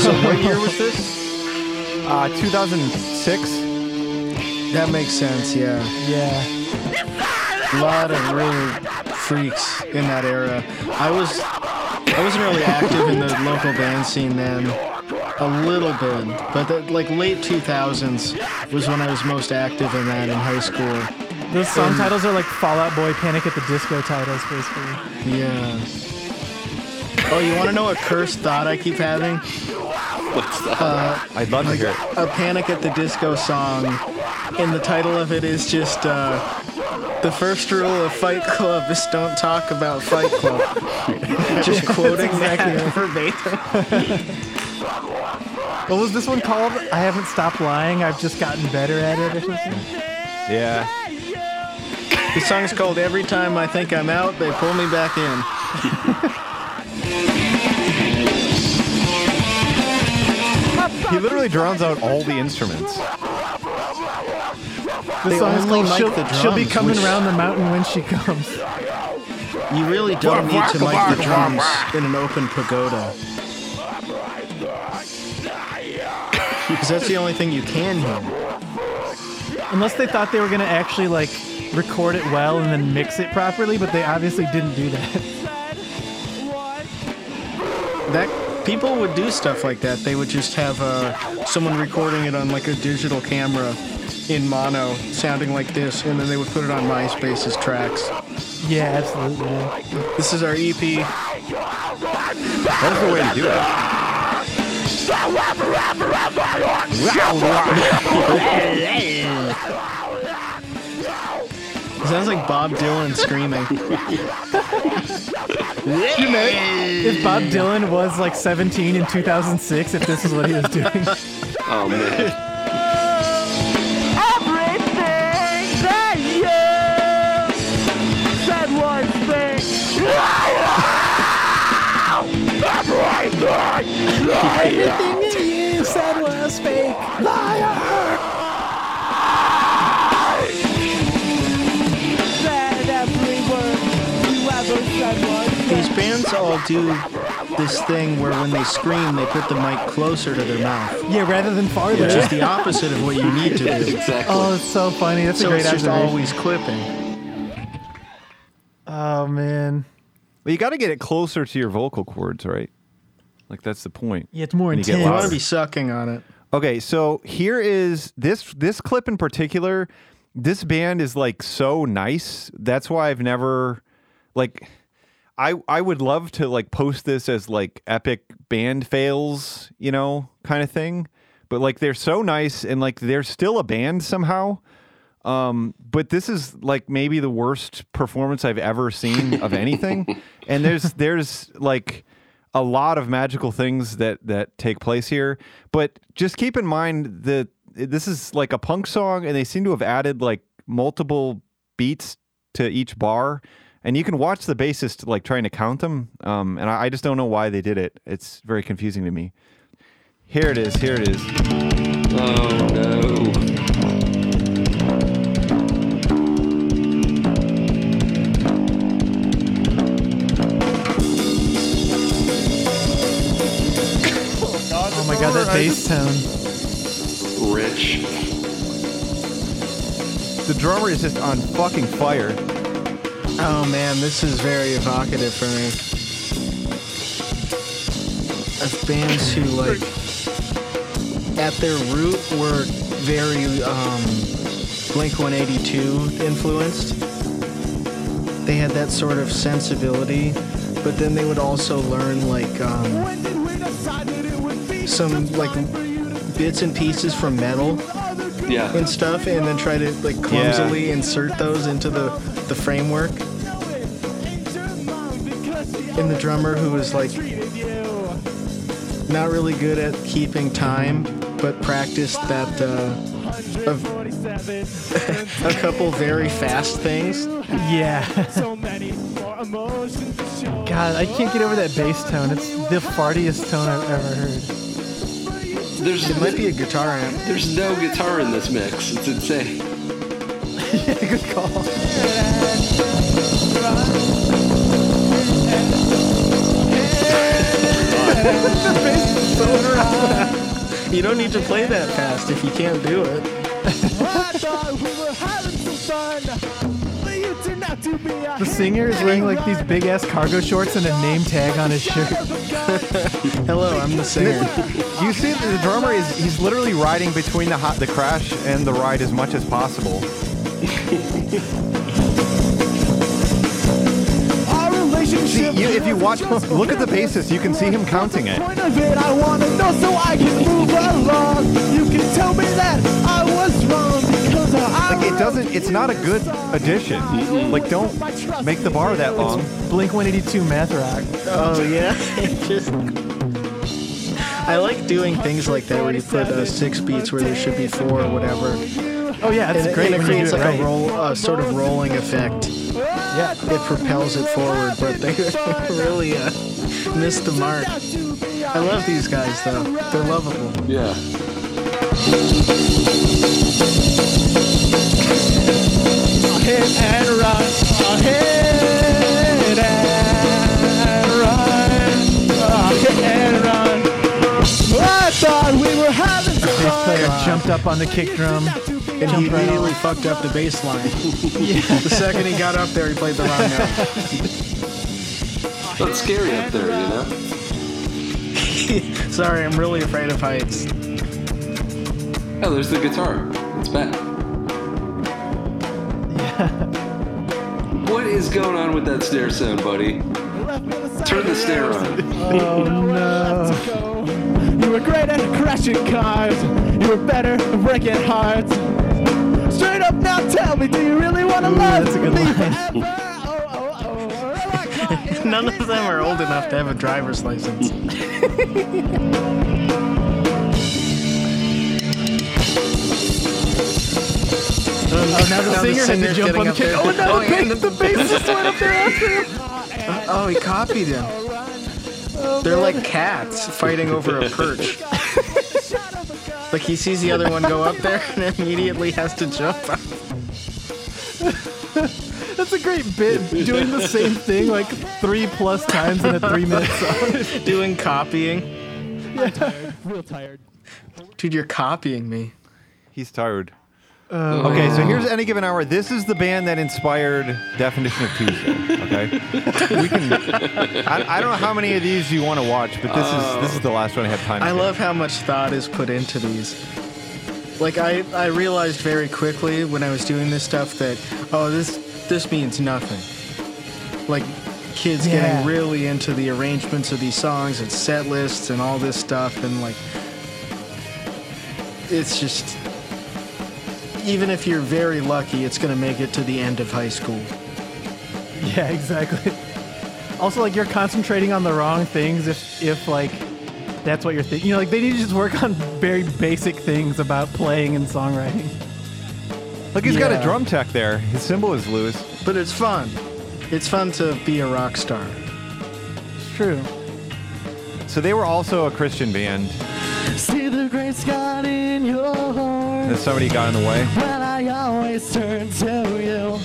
So what year was this? Uh, 2006. That makes sense. Yeah, Yeah. a lot of really freaks in that era. I was I wasn't really active in the local band scene then. A little bit, but the, like late 2000s was when I was most active in that in high school. Those song titles are like Fall Out Boy Panic at the Disco titles, basically. Yeah. Oh, you want to know a cursed thought I keep having? What's that? I'd love to hear it. a Panic at the Disco song, and the title of it is just uh, the first rule of Fight Club is don't talk about Fight Club. just quoting that verbatim. What was this one called? I haven't stopped lying. I've just gotten better at it or something. Yeah. The song's called Every Time I Think I'm Out, They Pull Me Back In. He literally drowns out all the instruments. The They song's only called mic she'll, the she'll be drums, coming which- around the mountain when she comes. You really don't need to mic the drums in an open pagoda. Because that's the only thing you can hear. Unless they thought they were going to actually like record it well and then mix it properly, but they obviously didn't do that. That people would do stuff like that. They would just have uh, someone recording it on like a digital camera in mono, sounding like this, and then they would put it on MySpace's tracks. yeah, absolutely. This is our EP. That's the way to do it. It sounds like Bob Dylan screaming. If Bob Dylan was like 17 in 2006, if this is what he was doing, Oh man. Everything said one fake. Liar! Liar! Everything that you said was fake. everything These bands all do this thing where when they scream, they put the mic closer to their mouth, Yeah, rather than farther. which is the opposite of what you need to do. Exactly. Oh, it's so funny. That's a So great it's just always clipping. Oh man, But you got to get it closer to your vocal cords, right? Like that's the point. yeah, it's more When you get intense. You want louder. to be sucking on it. Okay, so here is this this clip in particular. This band is like so nice. That's why I've never like I I would love to like post this as like epic band fails, you know, kind of thing. But like they're so nice and like they're still a band somehow. Um, but this is like maybe the worst performance I've ever seen of anything. and there's there's like a lot of magical things that that take place here. But just keep in mind that this is like a punk song, and they seem to have added like multiple beats to each bar. And you can watch the bassist like trying to count them. Um, and I, I just don't know why they did it. It's very confusing to me. Here it is. Here it is. Oh no. Oh my god, that bass tone. Rich. The drummer is just on fucking fire. Oh man, this is very evocative for me. Of bands who like at their root were very um, Blink 182 influenced. They had that sort of sensibility, but then they would also learn like um, some like bits and pieces from metal Yeah. and stuff, and then try to like clumsily insert those into the the framework. And the drummer who was like not really good at keeping time, but practiced that uh, a, a couple very fast things. Yeah. So many more emotions to show. God, I can't get over that bass tone. It's the fartiest tone I've ever heard. There's It might be a guitar amp. there's no guitar in this mix. It's insane. yeah, Good call. You don't need to play that fast if you can't do it. I thought we were having some fun. But you turned out to be a The singer is wearing like these big ass cargo shorts and a name tag on his shirt. Hello, I'm the singer. You see, the drummer is he's literally riding between the hot, the crash and the ride as much as possible. See, you, if you watch, look at the bassist, you can see him counting it. Point of it, I wanna know so I can move along. You can tell me that I was wrong because I Like it doesn't, it's not a good addition. Like don't make the bar that long. Blink 182 math rock. Oh yeah, just. I like doing things like that where you put uh, six beats where there should be four or whatever. Oh yeah, And it's it, great and it creates do it like right. a roll, uh, sort of rolling effect. Yeah. It propels it forward, but they really uh, missed the mark. I love these guys though; they're lovable. Yeah. Hit and run, hit player jumped up on the kick drum. And he immediately fucked up the bass line. The second he got up there, he played the wrong note. That's scary up there, you know? Sorry, I'm really afraid of heights. Oh, there's the guitar. It's back. What is going on with that snare sound, buddy? Turn the snare on. Oh no. You were great at crashing cars. Were better at breaking hearts. Straight up now, tell me, do you really want to love that's a good me line. forever? Oh, oh, oh, None of them are old enough to have a driver's license. Oh, now the singer had to jump on the kick. Oh, now Oh, the, yeah, the bassist went up there after him. Oh, he copied him. They're like cats fighting over a perch. Like he sees the other one go up there and immediately has to jump. Up. That's a great bit. Doing the same thing like three plus times in a three minute song. Doing copying. Yeah, tired real tired. Dude, you're copying me. He's tired. Uh, okay, so here's uh. any given hour. This is the band that inspired Definition of Tuesday. Okay, we can. I, I don't know how many of these you want to watch, but this is this is the last one I have time. For. I to love how much thought is put into these. Like I, I realized very quickly when I was doing this stuff that oh this this means nothing. Like kids Yeah. getting really into the arrangements of these songs and set lists and all this stuff and like it's just even if you're very lucky it's gonna make it to the end of high school. Yeah, exactly. Also, like you're concentrating on the wrong things if if like that's what you're thinking. You know, like they need to just work on very basic things about playing and songwriting. Look, he's got a Yeah. drum tech there. His cymbal is Lewis. But it's fun. It's fun to be a rock star. It's true. So they were also a Christian band. See the great sky in your heart. And somebody got in the way. When I always turn to you.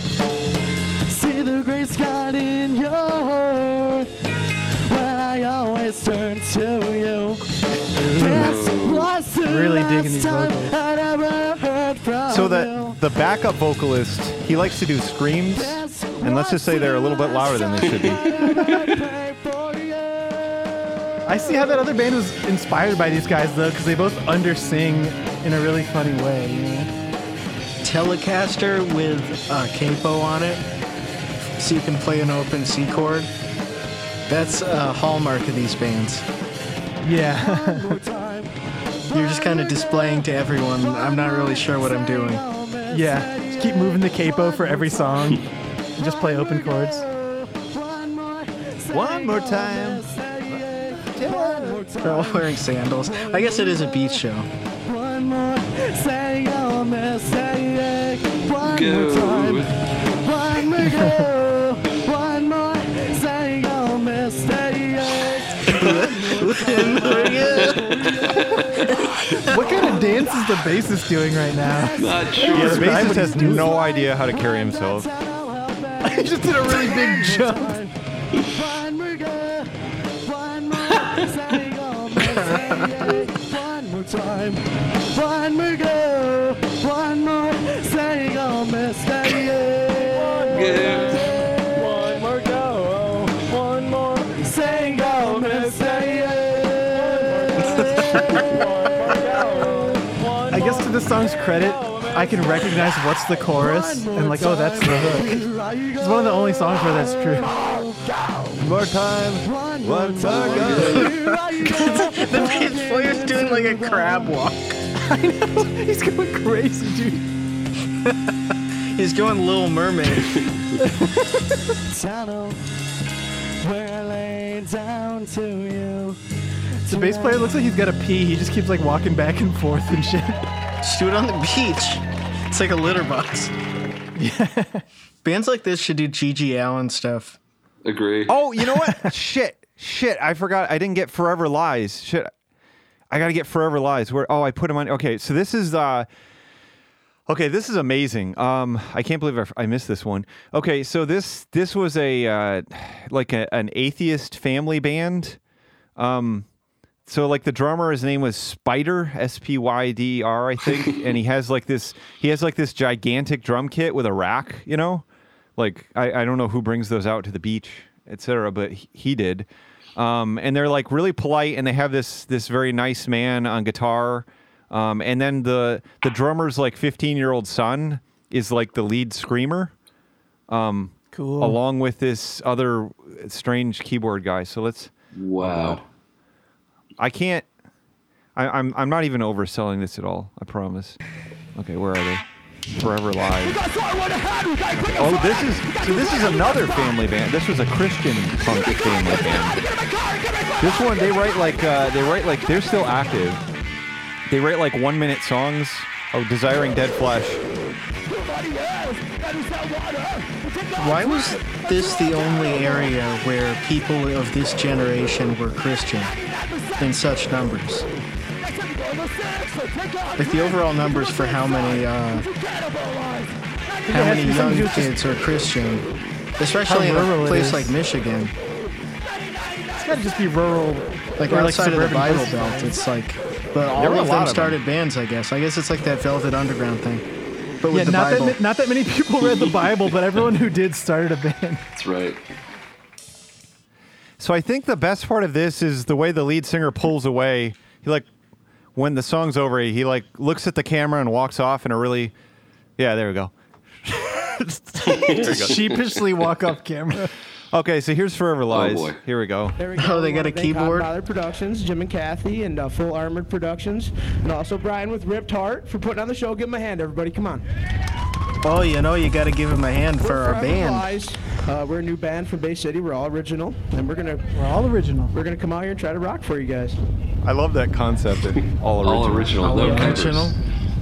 See the great sky in your heart. When I always turn to you. This was the Really last digging these time vocals. I never heard from So you. the the backup vocalist, he likes to do screams, and let's just say they're a little bit louder than they should be. I see how that other band was inspired by these guys though, because they both undersing in a really funny way. You know? Telecaster with a capo on it, so you can play an open C chord. That's a hallmark of these bands. Yeah. You're just kind of displaying to everyone, I'm not really sure what I'm doing. yeah. Just keep moving the capo for every song. And just play open chords. One more time. They're all wearing sandals. I guess it is a beach show. One Go. more time. One more go. One more, say your mistake. What kind of dance is the bassist doing right now? Not sure. Yeah, the bassist has no idea how to carry himself. he just did a really big jump. One more go. One more, say your mistake. One more time. One more go. One more, say your mistake. I guess to the song's credit, I can recognize what's the chorus and like, oh, that's the hook. It's one of the only songs where that's true. One more time. One more go. The bass player's doing like a crab walk. I know. He's going crazy, dude. He's going Little Mermaid. tunnel where I lay down to you. The bass player looks like he's got a pee. He just keeps like walking back and forth and shit. Just do it on the beach. It's like a litter box. Yeah. Bands like this should do G.G. Allin stuff. Agree. Oh, you know what? shit, shit. I forgot. I didn't get Forever Lies. Shit. I got to get Forever Lies. Where? Oh, I put them on. Okay, so this is. uh Okay, this is amazing. Um, I can't believe I, I missed this one. Okay, so this this was a uh, like a, an atheist family band. Um, so like the drummer, his name was Spider, S P Y D R, I think, and he has like this he has like this gigantic drum kit with a rack, you know, like I, I don't know who brings those out to the beach, etc., but he, he did. Um, and they're like really polite, and they have this this very nice man on guitar. Um, and then the the drummer's like 15 year old son is like the lead screamer Cool. along with this other strange keyboard guy. So let's. Wow. I can't. I, I'm I'm not even overselling this at all. I promise. Okay, where are they? Forever Live. Oh, this is so. This is another family band. This was a Christian punk family band. This one they write like uh, they write like they're still active. They write like one minute songs. Oh, Desiring Dead Flesh. Why was this the only area where people of this generation were Christian in such numbers? Like the overall numbers for how many uh, how many young to do with just kids are Christian, especially in a place like Michigan, It's got to just be rural. like or, outside of the Bible. Belt. It's like, but There all were of them of started bands. I guess. I guess it's like that Velvet Underground thing, but with Yeah, the not Bible. that not that many people read the Bible, but everyone who did started a band. That's right. So I think the best part of this is the way the lead singer pulls away. He like when the song's over, he like looks at the camera and walks off in a really Yeah, there we go. Sheepishly walk off camera. Okay, so here's Forever Lies. boy. Here we go. There we Oh, they We got wanna a thank keyboard? Godfather Productions, Jim and Kathy, and uh, Full Armored Productions, and also Brian with Ripped Heart for putting on the show. Give him a hand, everybody. Come on. oh, you know, you got to give him a hand for We're our Forever band. Lies. Uh, we're a new band from Bay City. We're all original, and we're gonna We're all original. we're gonna come out here and try to rock for you guys. I love that concept. of All original. All original. no original.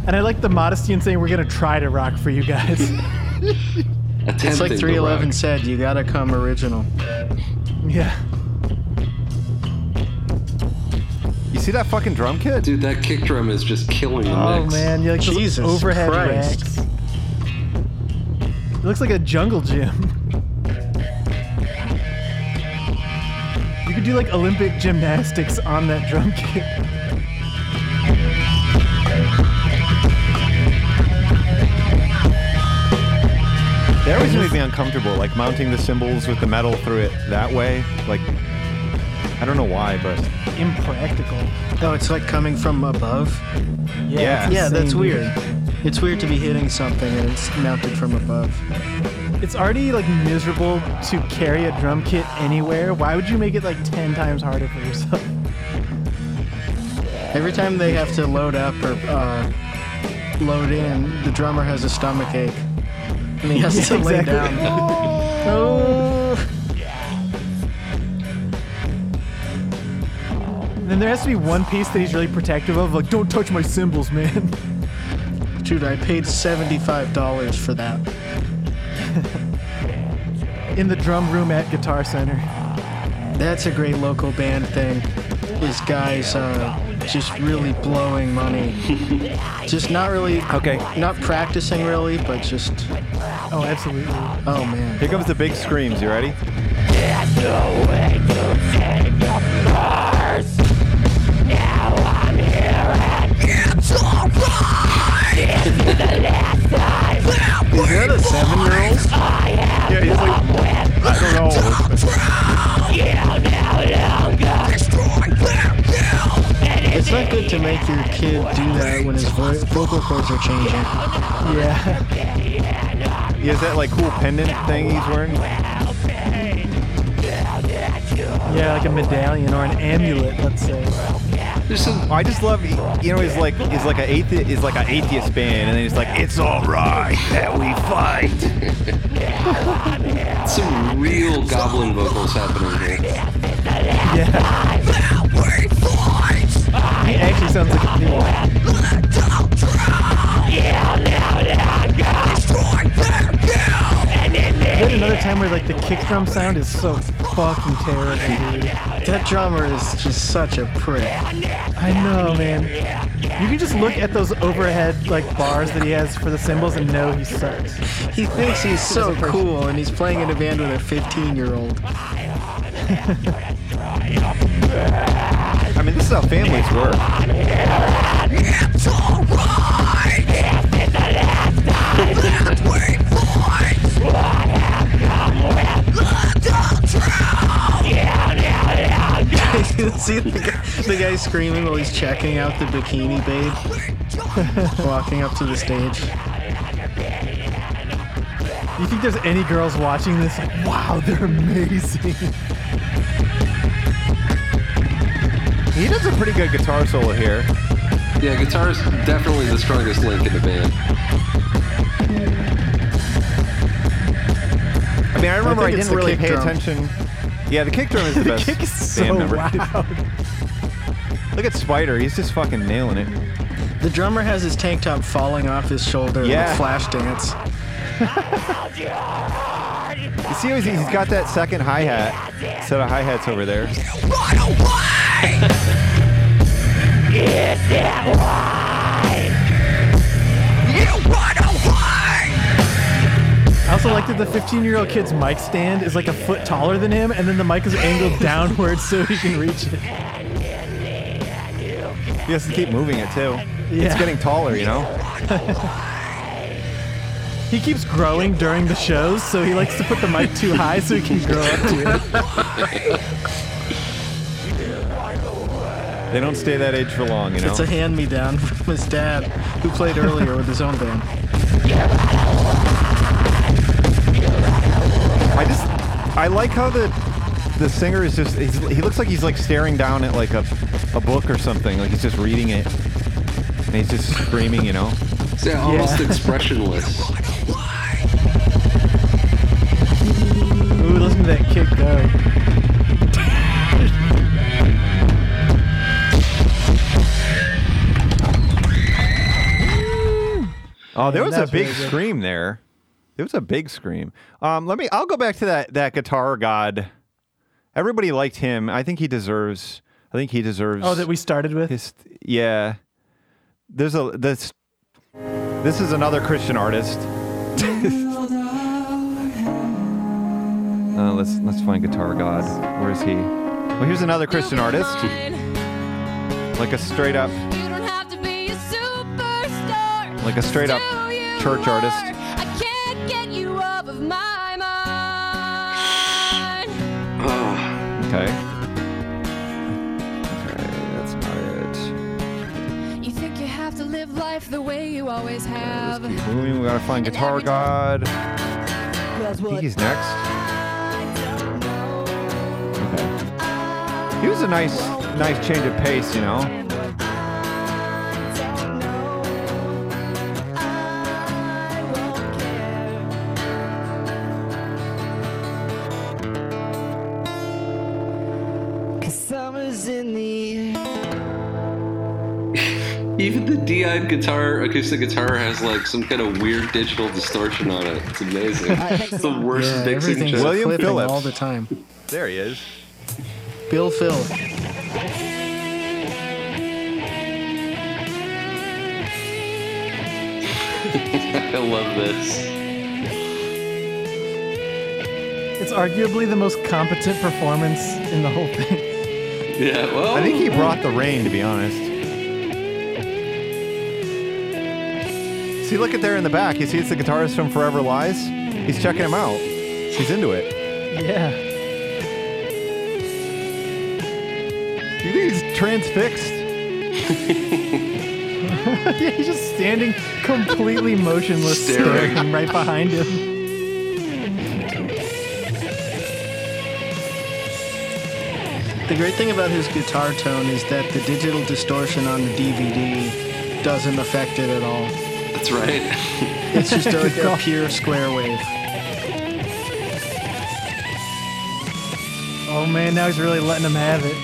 And I like the modesty in saying we're gonna try to rock for you guys. Attempting It's like to 311 rock. said, you got to come original. yeah. You see that fucking drum kit? Dude, that kick drum is just killing the Oh mix. man, you like those Jesus overhead Christ. racks. It looks like a jungle gym. You could do like Olympic gymnastics on that drum kit. They always make me uncomfortable, like mounting the cymbals with the metal through it that way. Like, I don't know why, but Impractical. Oh, it's like coming from above. Yeah. it's Yeah, that's insane, weird. It's weird to be hitting something and it's mounted from above. It's already like miserable to carry a drum kit anywhere. Why would you make it like ten times harder for yourself? Every time they have to load up or uh, load in, the drummer has a stomach ache. And he has Yeah, to lay exactly. down. oh. Then there has to be one piece that he's really protective of, like don't touch my cymbals, man. Dude, I paid $75 for that. In the drum room at Guitar Center. That's a great local band thing. Is guys uh, just really blowing money. just not really, okay. not practicing really, but just, Oh, absolutely. oh man. Here comes the big screams. You ready? Is that a seven year old? Yeah, he's like, I don't know. It's not good to make your kid do that when his vo- vocal cords are changing. Yeah. He has that like cool pendant thing he's wearing. Yeah, like a medallion or an amulet, let's say. There's some I just love, you know, he's like he's like an atheist, is like an atheist band, and then he's like, it's all right that we fight. some real goblin vocals happening here. Yeah. Actually sounds like a. Then another time where like the kick drum sound is so fucking terrible, dude. That drummer is just such a prick. I know, man. You can just look at those overhead like bars that he has for the cymbals and know he sucks. He thinks he's so cool, and he's playing in a band with a 15 year old. I mean, this is how families work. See the guy, the guy screaming while he's checking out the bikini babe, walking up to the stage. You think there's any girls watching this? Like, wow, they're amazing. He does a pretty good guitar solo here. Yeah, guitar is definitely the strongest link in the band. I mean, I remember I, think it's didn't really pay drum. attention. Yeah, the kick drum is the best Kick is so band member. loud. Look at Spider; he's just fucking nailing it. The drummer has his tank top falling off his shoulder Yeah. like flash dance. You see how he's, he's got that second hi hat, set of hi hats over there. I also like that the 15 year old kid's mic stand is like a foot taller than him, and then the mic is angled downwards so he can reach it. He has to keep moving it too. It's getting taller, you know. He keeps growing during the shows, so he likes to put the mic too high so he can grow up to it. They don't stay that age for long, you know. It's a hand me down from his dad, who played earlier with his own band. I just, I like how the the singer is just. He's, he looks like he's like staring down at like a a book or something. Like he's just reading it, and he's just screaming, you know. It's yeah, almost expressionless. Ooh, listen to that kick go. Oh, there was a big really scream there. There was a big scream. Um, let me. I'll go back to that that guitar god. Everybody liked him. I think he deserves. I think he deserves. Oh, that we started with? his. Yeah. There's a this. This is another Christian artist. uh, let's let's find guitar god. Where is he? Well, here's another Christian artist. Like a straight up, like a straight up church artist. I can't get you off of my mind. Okay. Okay, that's not it. You think you have to live life the way you always have. Keep moving. We gotta find And Guitar God. I think he's next. Okay. He was a nice, nice change of pace, you know. Even the DI guitar, acoustic guitar, has like some kind of weird digital distortion on it. It's amazing. it's the worst Yeah, mixing everything's job. William flipping Phillips. all the time. There he is. Bill Phil. I love this. It's arguably the most competent performance in the whole thing. Yeah, well, I think he brought the rain, to be honest. See, look at there in the back. You see, it's the guitarist from Forever Lies. He's checking him out. He's into it. Yeah. You think he's transfixed? yeah, he's just standing completely motionless, Staring. staring right behind him. The great thing about his guitar tone is that the digital distortion on the DVD doesn't affect it at all. That's right. it's just a, a pure square wave. Oh man, now he's really letting him have it.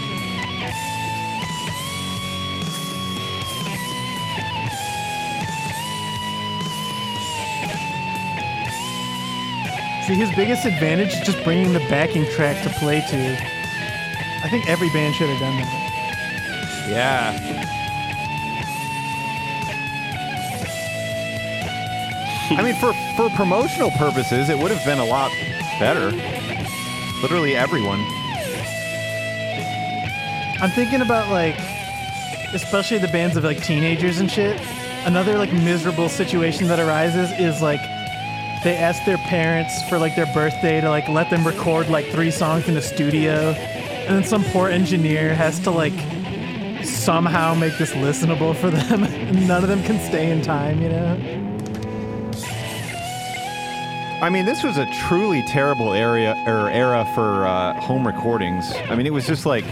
See, his biggest advantage is just bringing the backing track to play to. I think every band should have done that. Yeah. I mean, for for promotional purposes, it would have been a lot better. Literally everyone. I'm thinking about like, especially the bands of like teenagers and shit. Another like miserable situation that arises is like they ask their parents for like their birthday to like let them record like three songs in a studio, and then some poor engineer has to like somehow make this listenable for them, none of them can stay in time, you know. I mean, this was a truly terrible area or era for uh, home recordings. I mean, it was just like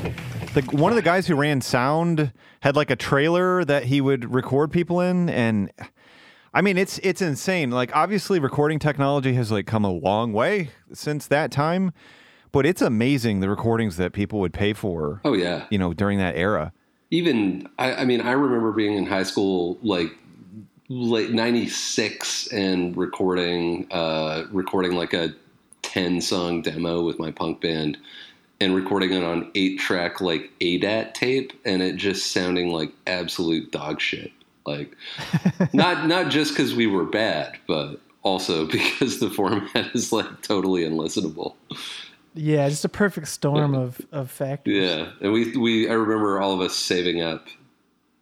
the one of the guys who ran sound had like a trailer that he would record people in, and I mean, it's it's insane. Like, obviously, recording technology has like come a long way since that time, but it's amazing the recordings that people would pay for. Oh yeah. you know, during that era. even I, I mean i remember being in high school like late 96 and recording uh recording like a 10 song demo with my punk band and recording it on eight track like ADAT tape and it just sounding like absolute dog shit. Like not not just because we were bad but also because the format is like totally unlistenable. Yeah, just a perfect storm of of factors. Yeah, and we we I remember all of us saving up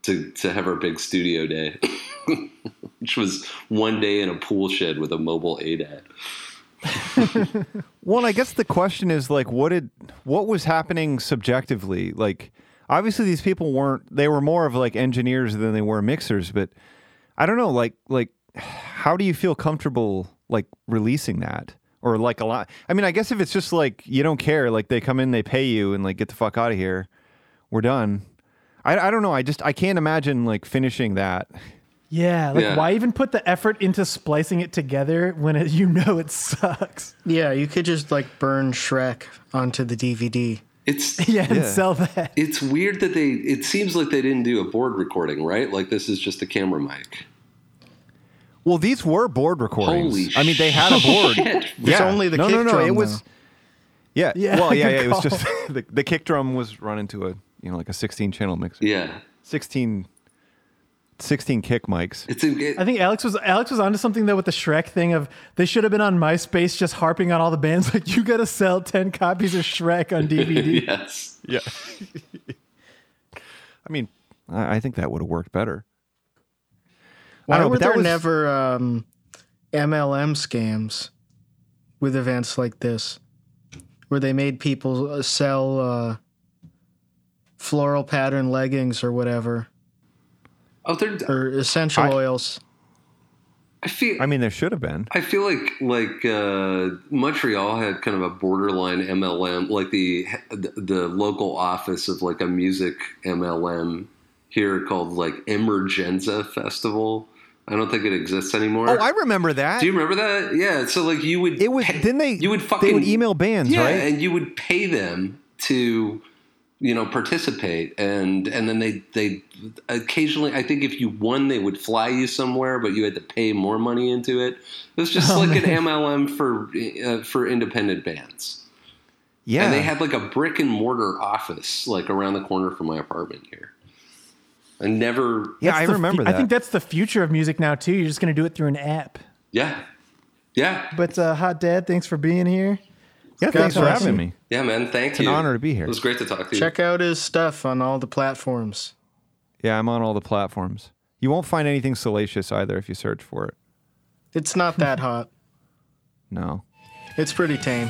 to to have our big studio day, which was one day in a pool shed with a mobile ADAT. Well, I guess the question is like, what did what was happening subjectively? Like, obviously, these people weren't. They were more of like engineers than they were mixers. But I don't know. Like, like, how do you feel comfortable like releasing that? Or like a lot. I mean, I guess if it's just like you don't care, like they come in, they pay you, and like get the fuck out of here, we're done. I, I don't know. I just I can't imagine like finishing that. Yeah, like Yeah. why even put the effort into splicing it together when it, you know it sucks? Yeah, you could just like burn Shrek onto the DVD. It's Yeah, and Yeah. sell that. it's weird that they. It seems like they didn't do a board recording, right? Like this is just a camera mic. Well, these were board recordings. Holy I mean, they had a board. shit. It's only the no, kick no, no. drum, it was. Yeah, Yeah, Well, yeah, good yeah. It was call. just the, the kick drum was run into a you know like a 16 channel mixer. Yeah, 16, 16 kick mics. it's. A, it, I think Alex was Alex was onto something though with the Shrek thing of they should have been on MySpace just harping on all the bands like you got to sell ten copies of Shrek on DVD. yes. Yeah. I mean, I, I think that would have worked better. Why know, were there was- never um, MLM scams with events like this, where they made people uh, sell uh, floral pattern leggings or whatever, Oh, there. or essential I- oils? I feel. I mean, there should have been. I feel like like uh, Montreal had kind of a borderline MLM, like the the local office of like a music MLM here called like Emergenza Festival. I don't think it exists anymore. Oh, I remember that. Do you remember that? Yeah. So like you would it was. pay- Didn't they? you would fucking They would email bands, yeah, right? and you would pay them to you know participate and and then they they occasionally I think if you won they would fly you somewhere but you had to pay more money into it. It was just Oh, like an MLM for uh, for independent bands. yeah. And they had like a brick and mortar office like around the corner from my apartment here. I never yeah, I the remember fu- that. I think that's the future of music now too. You're just gonna do it through an app. yeah. Yeah. But uh, hot dad, thanks for being here. Yeah, thanks for awesome. having me. Yeah, man. Thank It's you. It's an honor to be here. It was great to talk to you. Check out his stuff on all the platforms. Yeah, I'm on all the platforms. You won't find anything salacious either if you search for it. It's not that hot. No. It's pretty tame.